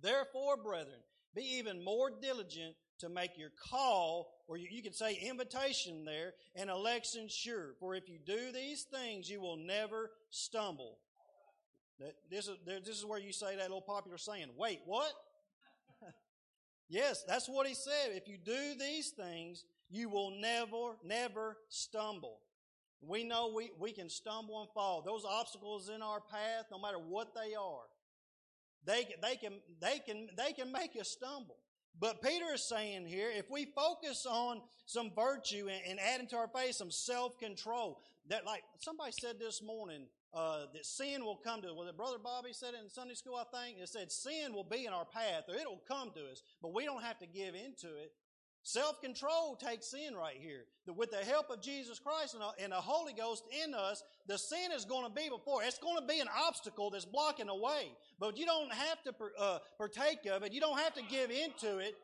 Therefore, brethren, be even more diligent to make your call, or you, could say invitation there, and election sure. For if you do these things, you will never stumble. This is, this is where you say that little popular saying, wait, what? [laughs] yes, that's what he said. If you do these things, you will never, never stumble. We know we, we can stumble and fall. Those obstacles in our path, no matter what they are, they, they, can, they, can, they can make us stumble. But Peter is saying here, if we focus on some virtue and, and add into our faith some self-control, that like somebody said this morning, uh, that sin will come to us. It Brother Bobby said it in Sunday school, I think? It said sin will be in our path or it'll come to us, but we don't have to give into it. Self-control takes sin right here. With the help of Jesus Christ and the Holy Ghost in us, the sin is going to be before. It's going to be an obstacle that's blocking the way. But you don't have to uh, partake of it. You don't have to give into it.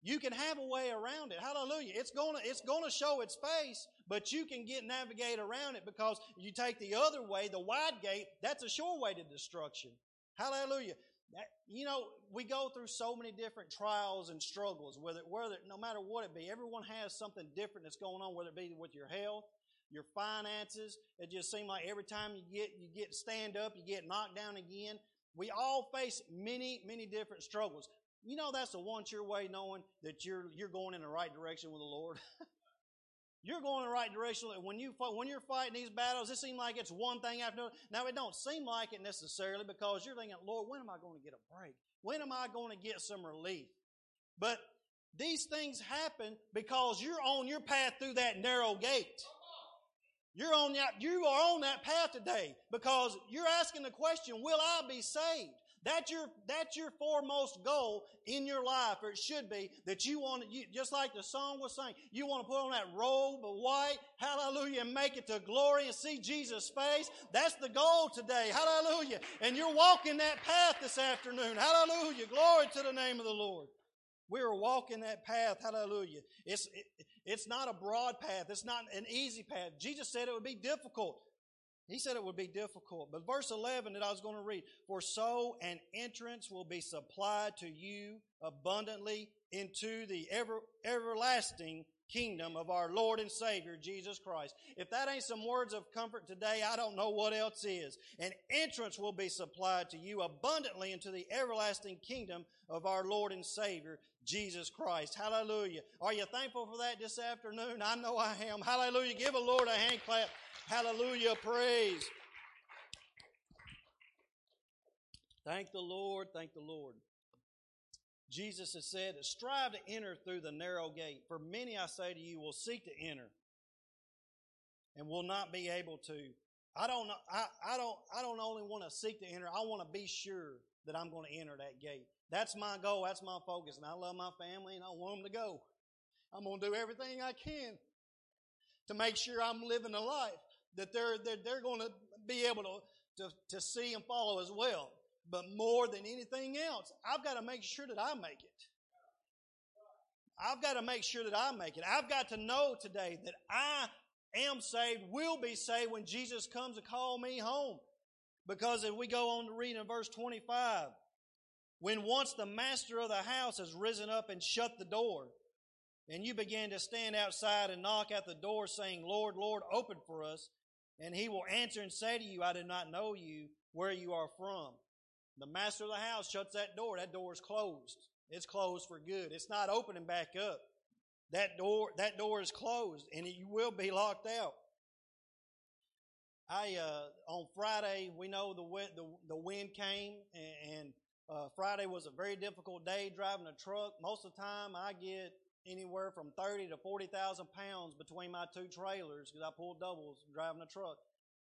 You can have a way around it. Hallelujah. It's going to, it's going to show its face, but you can get navigate around it because you take the other way, the wide gate, that's a sure way to destruction. Hallelujah. That, you know, we go through so many different trials and struggles, whether, whether, no matter what it be, everyone has something different that's going on, whether it be with your health, your finances. It just seems like every time you get, you get stand up, you get knocked down again. We all face many, many different struggles. You know, that's the one sure way knowing that you're, you're going in the right direction with the Lord. [laughs] You're going in the right direction. When you when you're fighting these battles, it seems like it's one thing after another. Now it don't seem like it necessarily because you're thinking, Lord, when am I going to get a break? When am I going to get some relief? But these things happen because you're on your path through that narrow gate. You're on that, you are on that path today because you're asking the question, will I be saved? That's your, that's your foremost goal in your life, or it should be, that you want to, you, just like the song was saying, you want to put on that robe of white, hallelujah, and make it to glory and see Jesus' face. That's the goal today, hallelujah. And you're walking that path this afternoon, hallelujah. Glory to the name of the Lord. We are walking that path, hallelujah. It's, it, it's not a broad path. It's not an easy path. Jesus said it would be difficult. He said it would be difficult. But verse 11 that I was going to read, for so an entrance will be supplied to you abundantly into the ever, everlasting kingdom of our Lord and Savior, Jesus Christ. If that ain't some words of comfort today, I don't know what else is. An entrance will be supplied to you abundantly into the everlasting kingdom of our Lord and Savior, Jesus Christ. Hallelujah. Are you thankful for that this afternoon? I know I am. Hallelujah. Give a Lord a hand clap. Hallelujah. Praise. Thank the Lord. Thank the Lord. Jesus has said, strive to enter through the narrow gate. For many, I say to you, will seek to enter and will not be able to. I don't, I, I don't, I don't only want to seek to enter. I want to be sure that I'm going to enter that gate. That's my goal. That's my focus. And I love my family and I want them to go. I'm going to do everything I can to make sure I'm living a life that they're, they're, they're going to be able to, to, to see and follow as well. But more than anything else, I've got to make sure that I make it. I've got to make sure that I make it. I've got to know today that I am saved, will be saved when Jesus comes to call me home. Because if we go on to read in verse 25, when once the master of the house has risen up and shut the door, and you begin to stand outside and knock at the door saying, Lord, Lord, open for us, and he will answer and say to you, I do not know you, where you are from. The master of the house shuts that door. That door is closed. It's closed for good. It's not opening back up. That door, that door is closed and you will be locked out. I, uh, on Friday, we know the, the, the wind came and, and uh, Friday was a very difficult day driving a truck. Most of the time I get anywhere from 30 to 40,000 pounds between my two trailers because I pulled doubles driving a truck.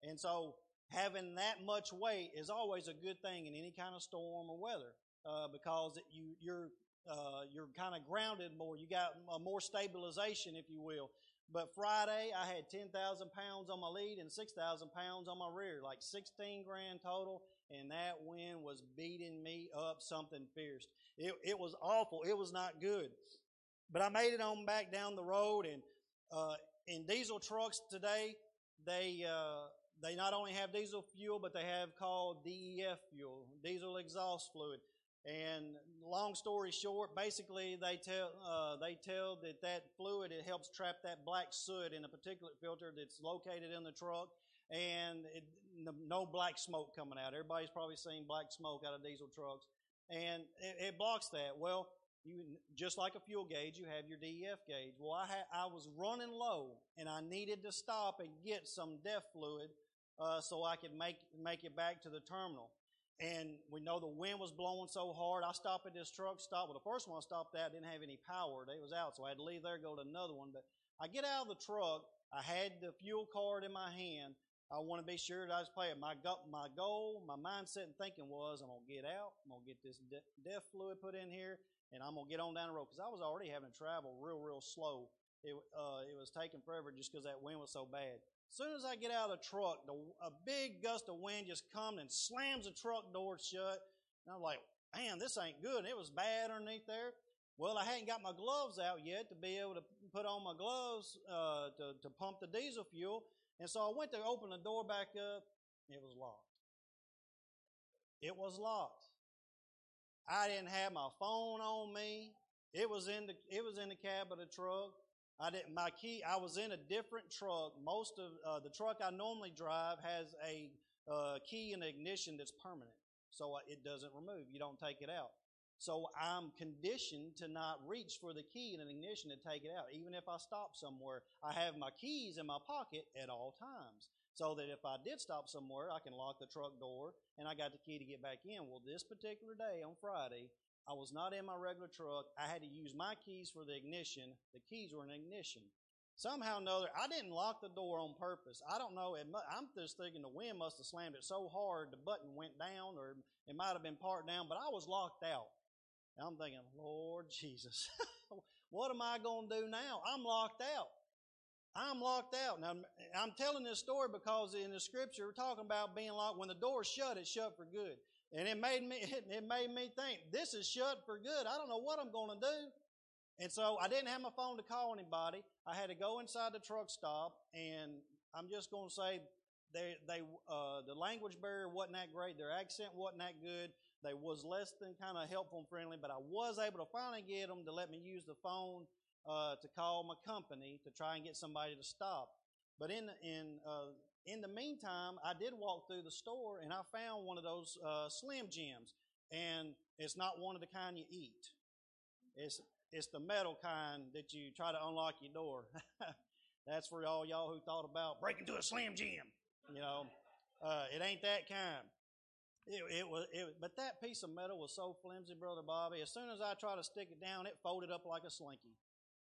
And so having that much weight is always a good thing in any kind of storm or weather uh, because it, you, you're uh, you're kind of grounded more. You got more stabilization, if you will. But Friday, I had 10,000 pounds on my lead and 6,000 pounds on my rear, like 16 grand total, and that wind was beating me up something fierce. It, it was awful. It was not good. But I made it on back down the road, and uh, in diesel trucks today, they uh, they not only have diesel fuel, but they have called DEF fuel, diesel exhaust fluid. And long story short, basically they tell uh, they tell that that fluid it helps trap that black soot in a particulate filter that's located in the truck, and it, no black smoke coming out. Everybody's probably seen black smoke out of diesel trucks, and it, it blocks that. Well, you just like a fuel gauge, you have your DEF gauge. Well, I I was running low, and I needed to stop and get some DEF fluid uh, so I could make make it back to the terminal and we know the wind was blowing so hard. I stopped at this truck stop. Well, the first one I stopped at didn't have any power. It was out, so I had to leave there, go to another one. But I get out of the truck. I had the fuel card in my hand. I want to be sure that I was paying. My, go- my goal, my mindset and thinking was I'm going to get out. I'm going to get this de- DEF fluid put in here, and I'm to get on down the road because I was already having to travel real, real slow. It, uh, it was taking forever just because that wind was so bad. As soon as I get out of the truck, the, a big gust of wind just comes and slams the truck door shut. And I'm like, man, this ain't good. It was bad underneath there. Well, I hadn't got my gloves out yet to be able to put on my gloves uh, to, to pump the diesel fuel. And so I went to open the door back up. It was locked. It was locked. I didn't have my phone on me. It was in the it was in the cab of the truck. I didn't, my key, I was in a different truck. Most of uh, the truck I normally drive has a uh, key and ignition that's permanent. So uh, it doesn't remove. You don't take it out. So I'm conditioned to not reach for the key and an ignition to take it out. Even if I stop somewhere, I have my keys in my pocket at all times. So that if I did stop somewhere, I can lock the truck door and I got the key to get back in. Well, this particular day on Friday, I was not in my regular truck. I had to use my keys for the ignition. The keys were in ignition. Somehow or another, I didn't lock the door on purpose. I don't know. I'm just thinking the wind must have slammed it so hard the button went down, or it might have been part down, but I was locked out. And I'm thinking, Lord Jesus, [laughs] what am I going to do now? I'm locked out. I'm locked out. Now, I'm telling this story because in the scripture, we're talking about being locked. When the door's shut, it's shut for good. And it made me, [laughs] it made me think, this is shut for good. I don't know what I'm going to do. And so I didn't have my phone to call anybody. I had to go inside the truck stop, and I'm just going to say they, they, uh, the language barrier wasn't that great. Their accent wasn't that good. They was less than kind of helpful and friendly, but I was able to finally get them to let me use the phone uh, to call my company to try and get somebody to stop. But in in uh, in the meantime, I did walk through the store and I found one of those uh, Slim Jims, and it's not one of the kind you eat. It's it's the metal kind that you try to unlock your door. [laughs] That's for all y'all who thought about breaking to a Slim Jim. You know, uh, it ain't that kind. It, it, was, it, but that piece of metal was so flimsy, brother Bobby. As soon as I tried to stick it down, it folded up like a slinky.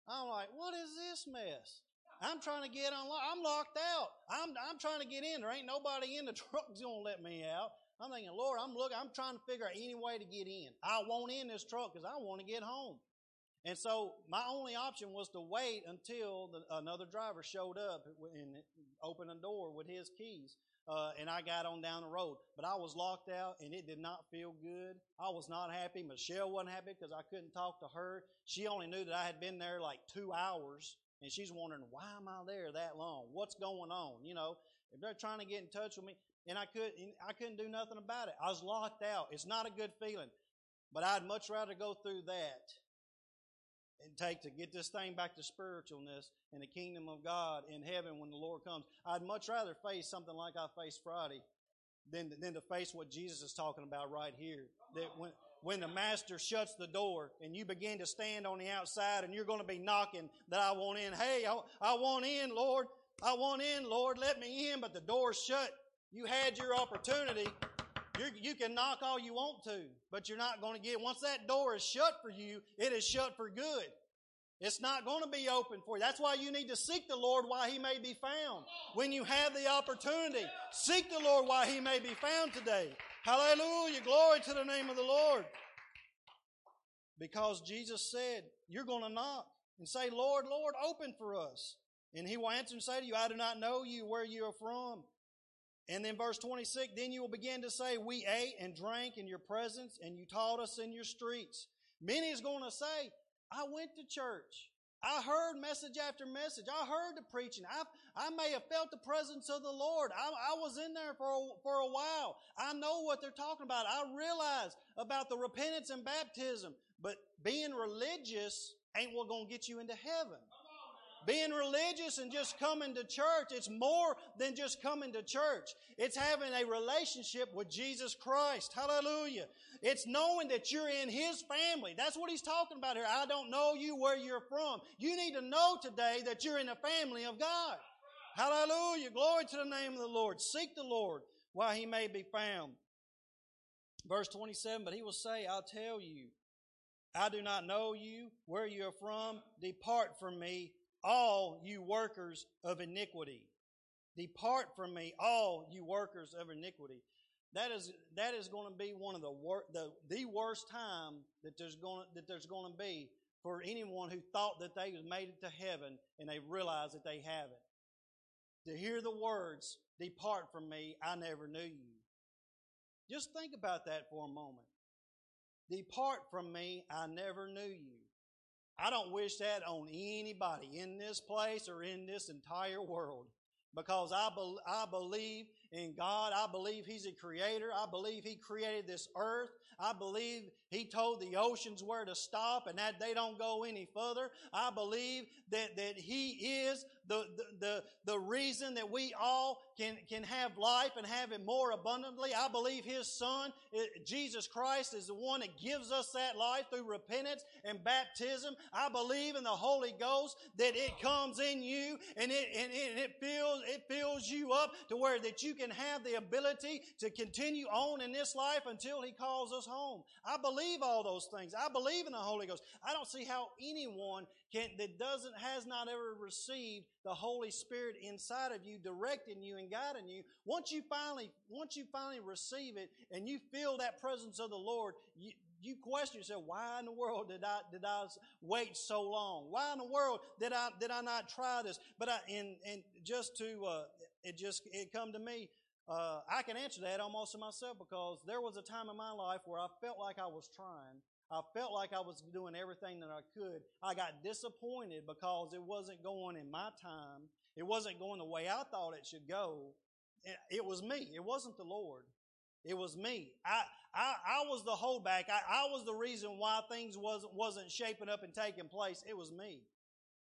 I'm like, what is this mess? I'm trying to get on. I'm locked out. I'm I'm trying to get in. There ain't nobody in the [laughs] truck's gonna let me out. I'm thinking, Lord, I'm looking. I'm trying to figure out any way to get in. I won't in this truck because I want to get home. And so my only option was to wait until the, another driver showed up and opened a door with his keys. Uh, and I got on down the road. But I was locked out and it did not feel good. I was not happy. Michelle wasn't happy because I couldn't talk to her. She only knew that I had been there like two hours and she's wondering, why am I there that long? What's going on? You know, if they're trying to get in touch with me, and I could, I couldn't do nothing about it. I was locked out. It's not a good feeling, but I'd much rather go through that take to get this thing back to spiritualness and the kingdom of God in heaven when the Lord comes. I'd much rather face something like I faced Friday than, than to face what Jesus is talking about right here. That when, when the master shuts the door and you begin to stand on the outside and you're going to be knocking that I want in. Hey, I, I want in, Lord. I want in, Lord. Let me in. But the door's shut. You had your opportunity. You're, you can knock all you want to, but you're not going to get. Once that door is shut for you, it is shut for good. It's not going to be open for you. That's why you need to seek the Lord while he may be found. When you have the opportunity, seek the Lord while he may be found today. Hallelujah. Glory to the name of the Lord. Because Jesus said, You're going to knock and say, Lord, Lord, open for us. And he will answer and say to you, I do not know you, where you are from. And then verse 26, then you will begin to say, We ate and drank in your presence, and you taught us in your streets. Many is going to say, I went to church. I heard message after message. I heard the preaching. I, I may have felt the presence of the Lord. I, I was in there for a, for a while. I know what they're talking about. I realize about the repentance and baptism. But being religious ain't what going to get you into heaven. Being religious and just coming to church, it's more than just coming to church. It's having a relationship with Jesus Christ. Hallelujah. It's knowing that you're in His family. That's what He's talking about here. I don't know you where you're from. You need to know today that you're in the family of God. Hallelujah. Glory to the name of the Lord. Seek the Lord while He may be found. Verse 27, but He will say, I'll tell you, I do not know you, where you are from. Depart from me, all you workers of iniquity. Depart from me, all you workers of iniquity. That is that is going to be one of the wor- the the worst time that there's going that there's going to be for anyone who thought that they made it to heaven and they realize that they haven't. To hear the words, "Depart from me, I never knew you." Just think about that for a moment. Depart from me, I never knew you. I don't wish that on anybody in this place or in this entire world because I, be, I believe in God. I believe He's a creator. I believe He created this earth. I believe He told the oceans where to stop and that they don't go any further. I believe that, that He is the, the, the, the reason that we all can, can have life and have it more abundantly. I believe His Son, eh, Jesus Christ, is the one that gives us that life through repentance and baptism. I believe in the Holy Ghost that it comes in you and it, and it, it fills, it fills you up to where that you can have the ability to continue on in this life until He calls us home. I believe all those things. I believe in the Holy Ghost. I don't see how anyone can, that doesn't, has not ever received the Holy Spirit inside of you, directing you and guiding you. Once you finally, once you finally receive it and you feel that presence of the Lord, you, you question yourself, why in the world did I, did I wait so long? Why in the world did I, did I not try this? But I, and, and just to, uh, it just, it come to me, uh, I can answer that almost to myself because there was a time in my life where I felt like I was trying. I felt like I was doing everything that I could. I got disappointed because it wasn't going in my time. It wasn't going the way I thought it should go. It was me. It wasn't the Lord. It was me. I, I, I was the holdback. I, I was the reason why things wasn't, wasn't shaping up and taking place. It was me.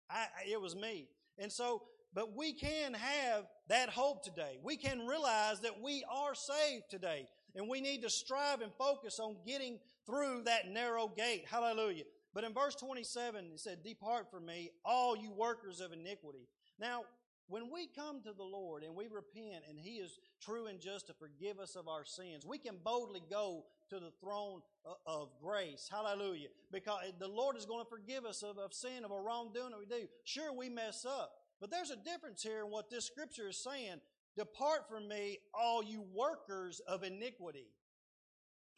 I, it was me. And so, but we can have that hope today. We can realize that we are saved today. And we need to strive and focus on getting through that narrow gate. Hallelujah. But in verse 27, it said, Depart from me, all you workers of iniquity. Now, when we come to the Lord and we repent and He is true and just to forgive us of our sins, we can boldly go to the throne of grace. Hallelujah. Because the Lord is going to forgive us of, of sin, of a wrongdoing that we do. Sure, we mess up. But there's a difference here in what this scripture is saying. Depart from me, all you workers of iniquity.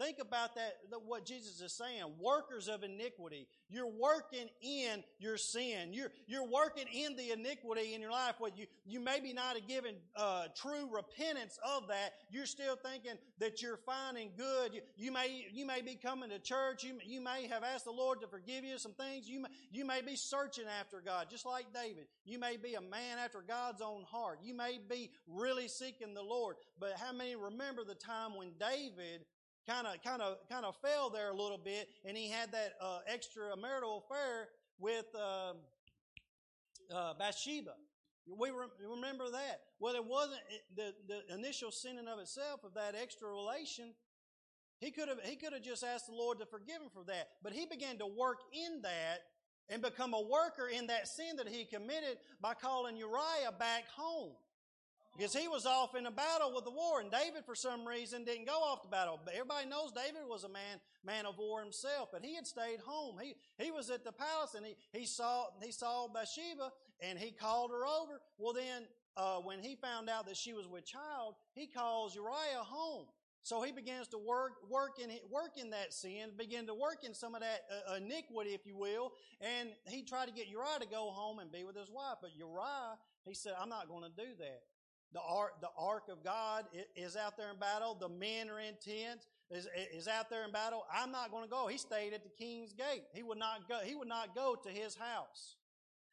Think about that, what Jesus is saying. Workers of iniquity. You're working in your sin. You're, you're working in the iniquity in your life. What you, you maybe not have given uh, true repentance of that. You're still thinking that you're fine and good. You, you, may, you may be coming to church. You, you may have asked the Lord to forgive you some things. You may, you may be searching after God, just like David. You may be a man after God's own heart. You may be really seeking the Lord. But how many remember the time when David kind of kind of kind of fell there a little bit, and he had that uh, extra marital affair with uh, uh, Bathsheba. We re- remember that. Well, it wasn't the the initial sinning of itself of that extra relation. He could have he could have just asked the Lord to forgive him for that, but he began to work in that and become a worker in that sin that he committed by calling Uriah back home. Because he was off in a battle with the war, and David, for some reason, didn't go off the battle. But everybody knows David was a man, man of war himself, but he had stayed home. He, he was at the palace, and he, he saw, he saw Bathsheba, and he called her over. Well, then, uh, when he found out that she was with child, he calls Uriah home. So he begins to work, work in, work in that sin, begin to work in some of that uh, iniquity, if you will. And he tried to get Uriah to go home and be with his wife. But Uriah, he said, I'm not going to do that. The ark, the ark of God is out there in battle. The men are in tents, is, is out there in battle. I'm not going to go. He stayed at the king's gate. He would not go, he would not go to his house.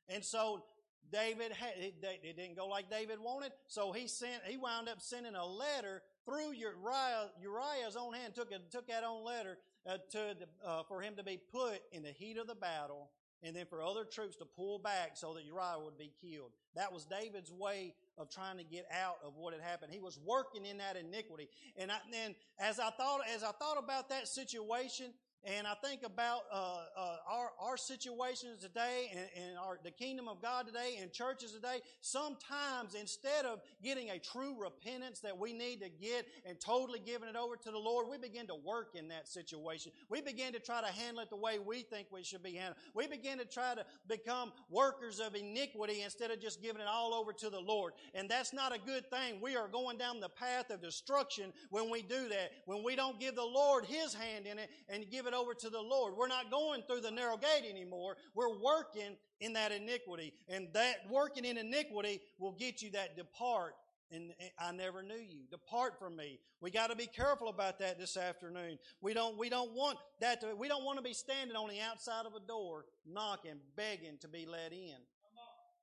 And so David, it, didn't go like David wanted. So he sent, he wound up sending a letter through Uriah, Uriah's own hand, took, took that own letter uh, to uh, for him to be put in the heat of the battle and then for other troops to pull back so that Uriah would be killed. That was David's way of trying to get out of what had happened. He was working in that iniquity. And then as I thought, as I thought about that situation, and I think about uh, uh, our, our situations today and, and our, the kingdom of God today and churches today. Sometimes instead of getting a true repentance that we need to get and totally giving it over to the Lord, we begin to work in that situation. We begin to try to handle it the way we think we should be handled. We begin to try to become workers of iniquity instead of just giving it all over to the Lord. And that's not a good thing. We are going down the path of destruction when we do that. When we don't give the Lord His hand in it and give it over to the Lord. We're not going through the narrow gate anymore. We're working in that iniquity. And that working in iniquity will get you that depart. And I never knew you. Depart from me. We got to be careful about that this afternoon. We don't, we don't want that to, we don't want to be standing on the outside of a door, knocking, begging to be let in.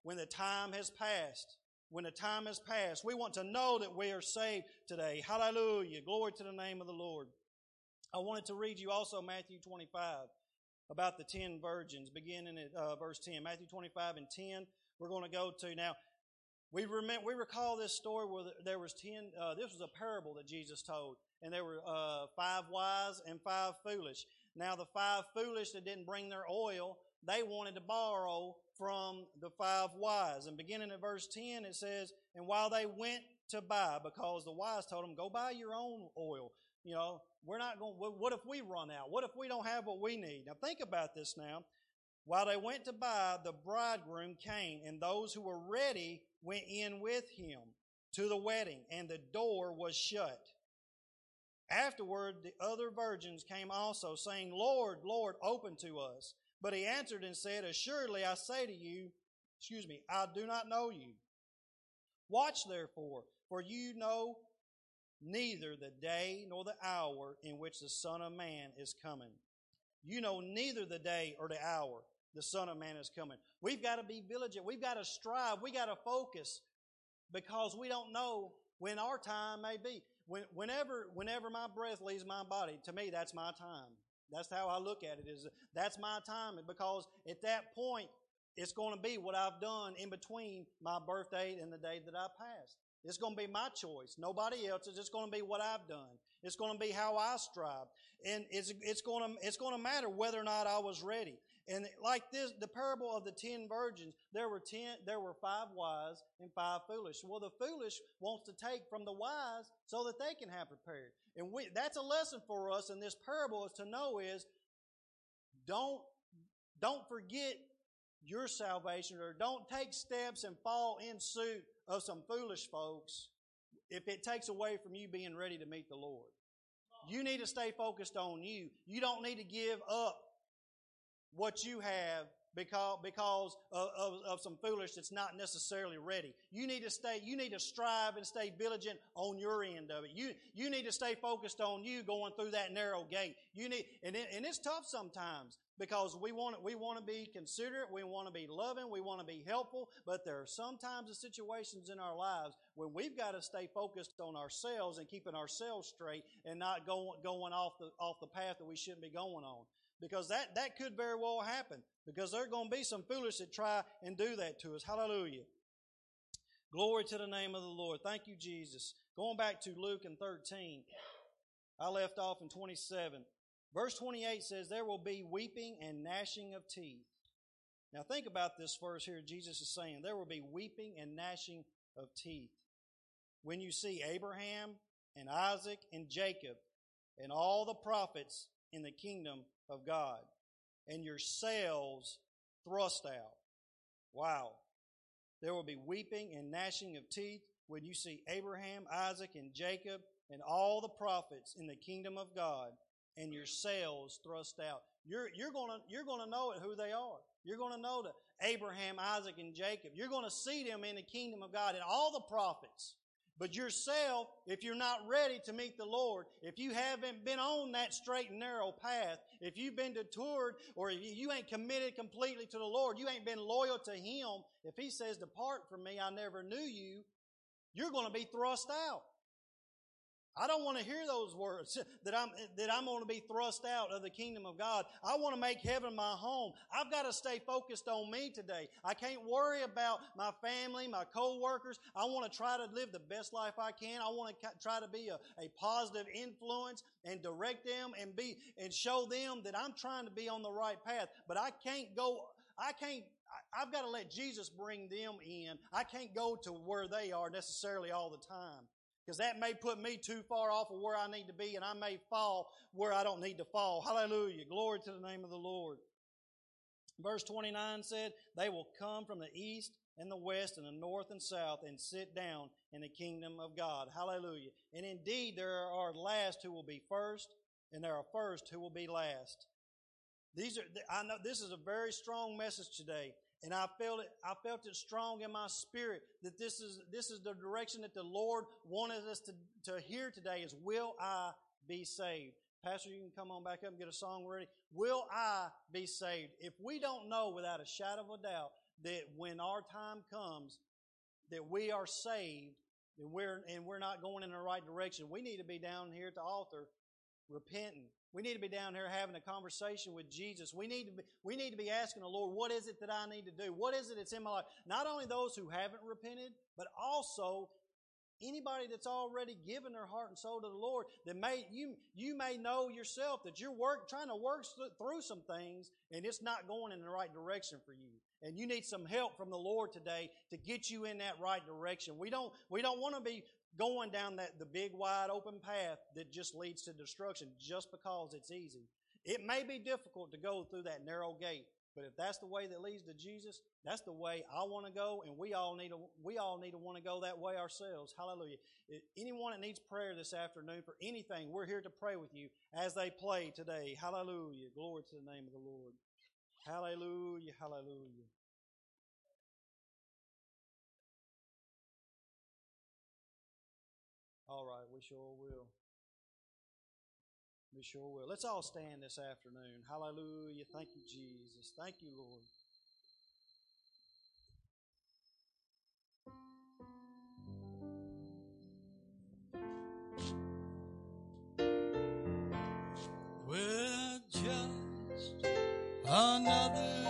When the time has passed. When the time has passed. We want to know that we are saved today. Hallelujah. Glory to the name of the Lord. I wanted to read you also Matthew 25 about the 10 virgins, beginning at uh, verse 10. Matthew 25 and 10. We're going to go to now. We remember, we recall this story where there was 10, uh, this was a parable that Jesus told, and there were uh, five wise and five foolish. Now the five foolish that didn't bring their oil, they wanted to borrow from the five wise. And beginning at verse 10, it says, And while they went to buy, because the wise told them, Go buy your own oil. You know, we're not going, what if we run out? What if we don't have what we need? Now think about this now. While they went to buy, the bridegroom came, and those who were ready went in with him to the wedding, and the door was shut. Afterward, the other virgins came also, saying, Lord, Lord, open to us. But he answered and said, Assuredly I say to you, excuse me, I do not know you. Watch therefore, for you know neither the day nor the hour in which the Son of Man is coming. You know neither the day or the hour the Son of Man is coming. We've got to be vigilant. We've got to strive. We've got to focus because we don't know when our time may be. When, whenever, whenever my breath leaves my body, to me, that's my time. That's how I look at it. Is that's my time because at that point, it's going to be what I've done in between my birthday and the day that I passed. It's going to be my choice. Nobody else's. It's going to be what I've done. It's going to be how I strive. And it's, it's going to, it's going to matter whether or not I was ready. And like this, the parable of the ten virgins, there were ten, there were five wise and five foolish. Well, the foolish wants to take from the wise so that they can have prepared. And we, that's a lesson for us in this parable is to know is don't, don't forget your salvation or don't take steps and fall in suit of some foolish folks if it takes away from you being ready to meet the Lord. You need to stay focused on you. You don't need to give up what you have because, because of, of, of, some foolish that's not necessarily ready. You need to stay, you need to strive and stay vigilant on your end of it. You, you need to stay focused on you going through that narrow gate. You need, and, it, and it's tough sometimes because we want, we want to be considerate, we want to be loving, we want to be helpful, but there are sometimes the situations in our lives when we've got to stay focused on ourselves and keeping ourselves straight and not going, going off the, off the path that we shouldn't be going on because that, that could very well happen because there are going to be some foolish that try and do that to us. Hallelujah. Glory to the name of the Lord. Thank you, Jesus. Going back to Luke and 13, I left off in 27. Verse 28 says, There will be weeping and gnashing of teeth. Now think about this verse here. Jesus is saying, There will be weeping and gnashing of teeth. when you see Abraham and Isaac and Jacob and all the prophets in the kingdom of God and yourselves thrust out. Wow. There will be weeping and gnashing of teeth when you see Abraham, Isaac, and Jacob and all the prophets in the kingdom of God and yourselves thrust out. You're, you're gonna, you're gonna know it who they are. You're gonna know that Abraham, Isaac, and Jacob. You're gonna see them in the kingdom of God and all the prophets. But yourself, if you're not ready to meet the Lord, if you haven't been on that straight and narrow path, if you've been detoured or if you ain't committed completely to the Lord, you ain't been loyal to Him, if He says, Depart from me, I never knew you, you're going to be thrust out. I don't want to hear those words [laughs] that I'm, that I'm going to be thrust out of the kingdom of God. I want to make heaven my home. I've got to stay focused on me today. I can't worry about my family, my co-workers. I want to try to live the best life I can. I want to try to be a, a positive influence and direct them and be, and show them that I'm trying to be on the right path. But I can't go, I can't I've got to let Jesus bring them in. I can't go to where they are necessarily all the time. Because that may put me too far off of where I need to be and I may fall where I don't need to fall. Hallelujah. Glory to the name of the Lord. Verse 29 said, They will come from the east and the west and the north and south and sit down in the kingdom of God. Hallelujah. And indeed, there are last who will be first, and there are first who will be last. These are, I know this is a very strong message today. And I felt it, I felt it strong in my spirit that this is, this is the direction that the Lord wanted us to, to hear today is, will I be saved? Pastor, you can come on back up and get a song ready. Will I be saved? If we don't know without a shadow of a doubt that when our time comes, that we are saved, and we're, and we're not going in the right direction, we need to be down here at the altar repenting. We need to be down here having a conversation with Jesus. We need to be, we need to be asking the Lord, what is it that I need to do? What is it that's in my life? Not only those who haven't repented, but also anybody that's already given their heart and soul to the Lord that may you you may know yourself that you're work trying to work through some things and it's not going in the right direction for you and you need some help from the Lord today to get you in that right direction. We don't we don't want to be going down that the big wide open path that just leads to destruction just because it's easy. It may be difficult to go through that narrow gate, but if that's the way that leads to Jesus, that's the way I want to go, and we all need to we all need to want to go that way ourselves. Hallelujah! Anyone that needs prayer this afternoon for anything, we're here to pray with you as they play today. Hallelujah! Glory to the name of the Lord. Hallelujah! Hallelujah! Sure will. We sure will. Let's all stand this afternoon. Hallelujah. Thank you, Jesus. Thank you, Lord. We're just another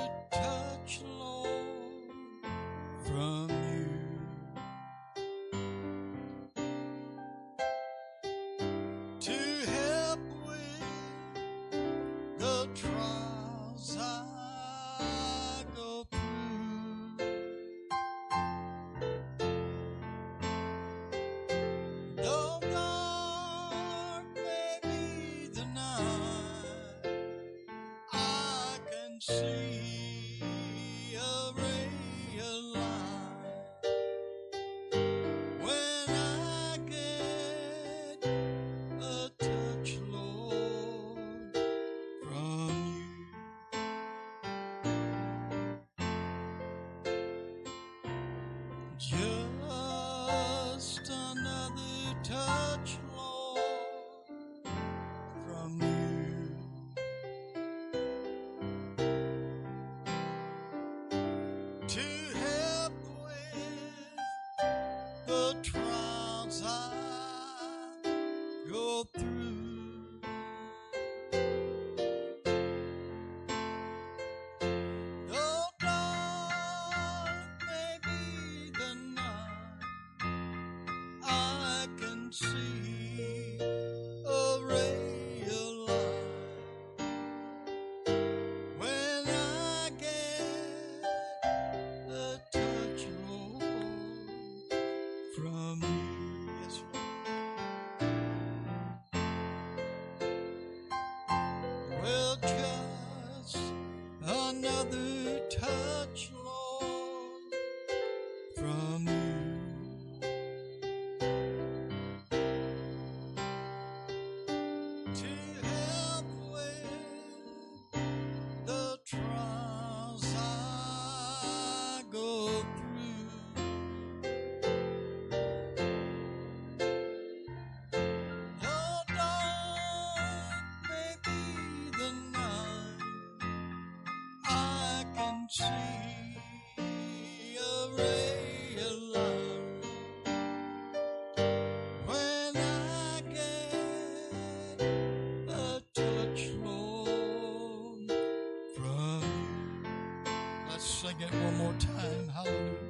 it one more time. Hallelujah.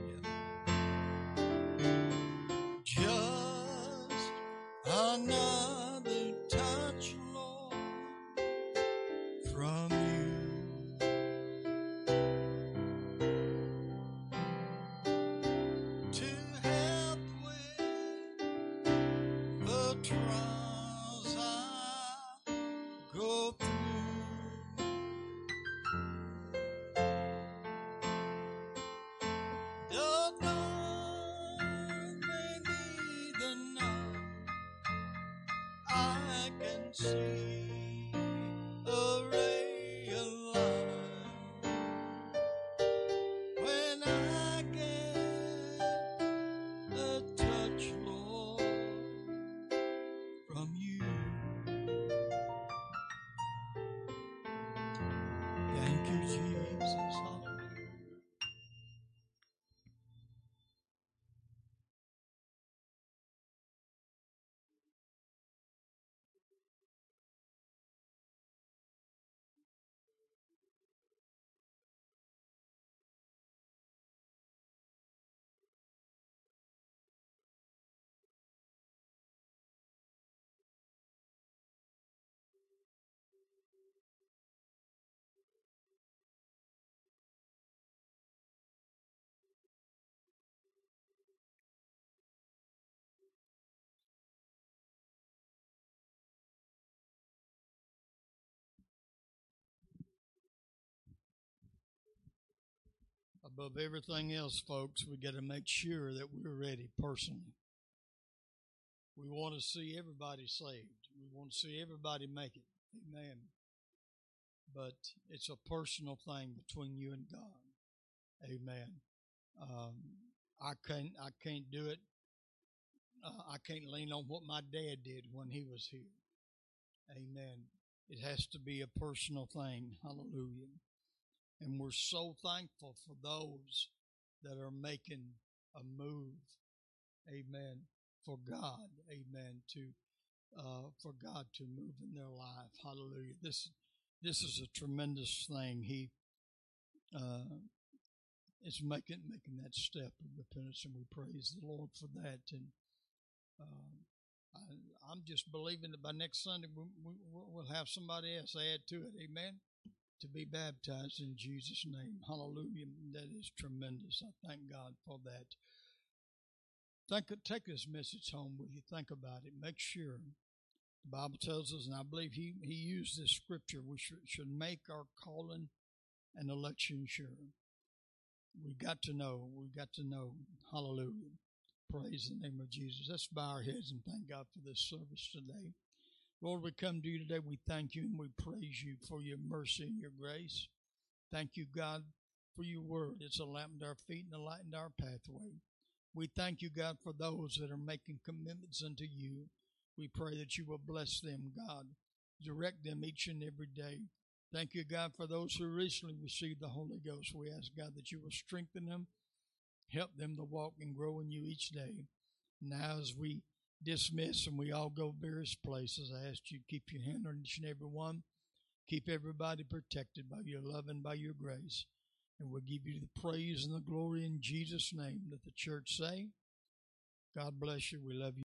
See Above everything else, folks, we got to make sure that we're ready personally. We want to see everybody saved. We want to see everybody make it. Amen. But it's a personal thing between you and God. Amen. Um, I can't. I can't do it. Uh, I can't lean on what my dad did when he was here. Amen. It has to be a personal thing. Hallelujah. And we're so thankful for those that are making a move. Amen. For God. Amen. To uh, for God to move in their life. Hallelujah. This this is a tremendous thing. He uh, is making making that step of repentance, and we praise the Lord for that. And um, I, I'm just believing that by next Sunday we, we, we'll have somebody else add to it. Amen to be baptized in Jesus' name. Hallelujah. That is tremendous. I thank God for that. Think, take this message home with you. Think about it. Make sure. The Bible tells us, and I believe he, he used this scripture, we should, should make our calling and election sure. We got to know. We got to know. Hallelujah. Praise the name of Jesus. Let's bow our heads and thank God for this service today. Lord, we come to you today. We thank you and we praise you for your mercy and your grace. Thank you, God, for your word. It's a lamp to our feet and a light into our pathway. We thank you, God, for those that are making commitments unto you. We pray that you will bless them, God. Direct them each and every day. Thank you, God, for those who recently received the Holy Ghost. We ask, God, that you will strengthen them, help them to walk and grow in you each day. Now, as we dismiss and we all go various places. I ask you to keep your hand on each and every one. Keep everybody protected by your love and by your grace. And we'll give you the praise and the glory in Jesus' name. That the church say, God bless you. We love you.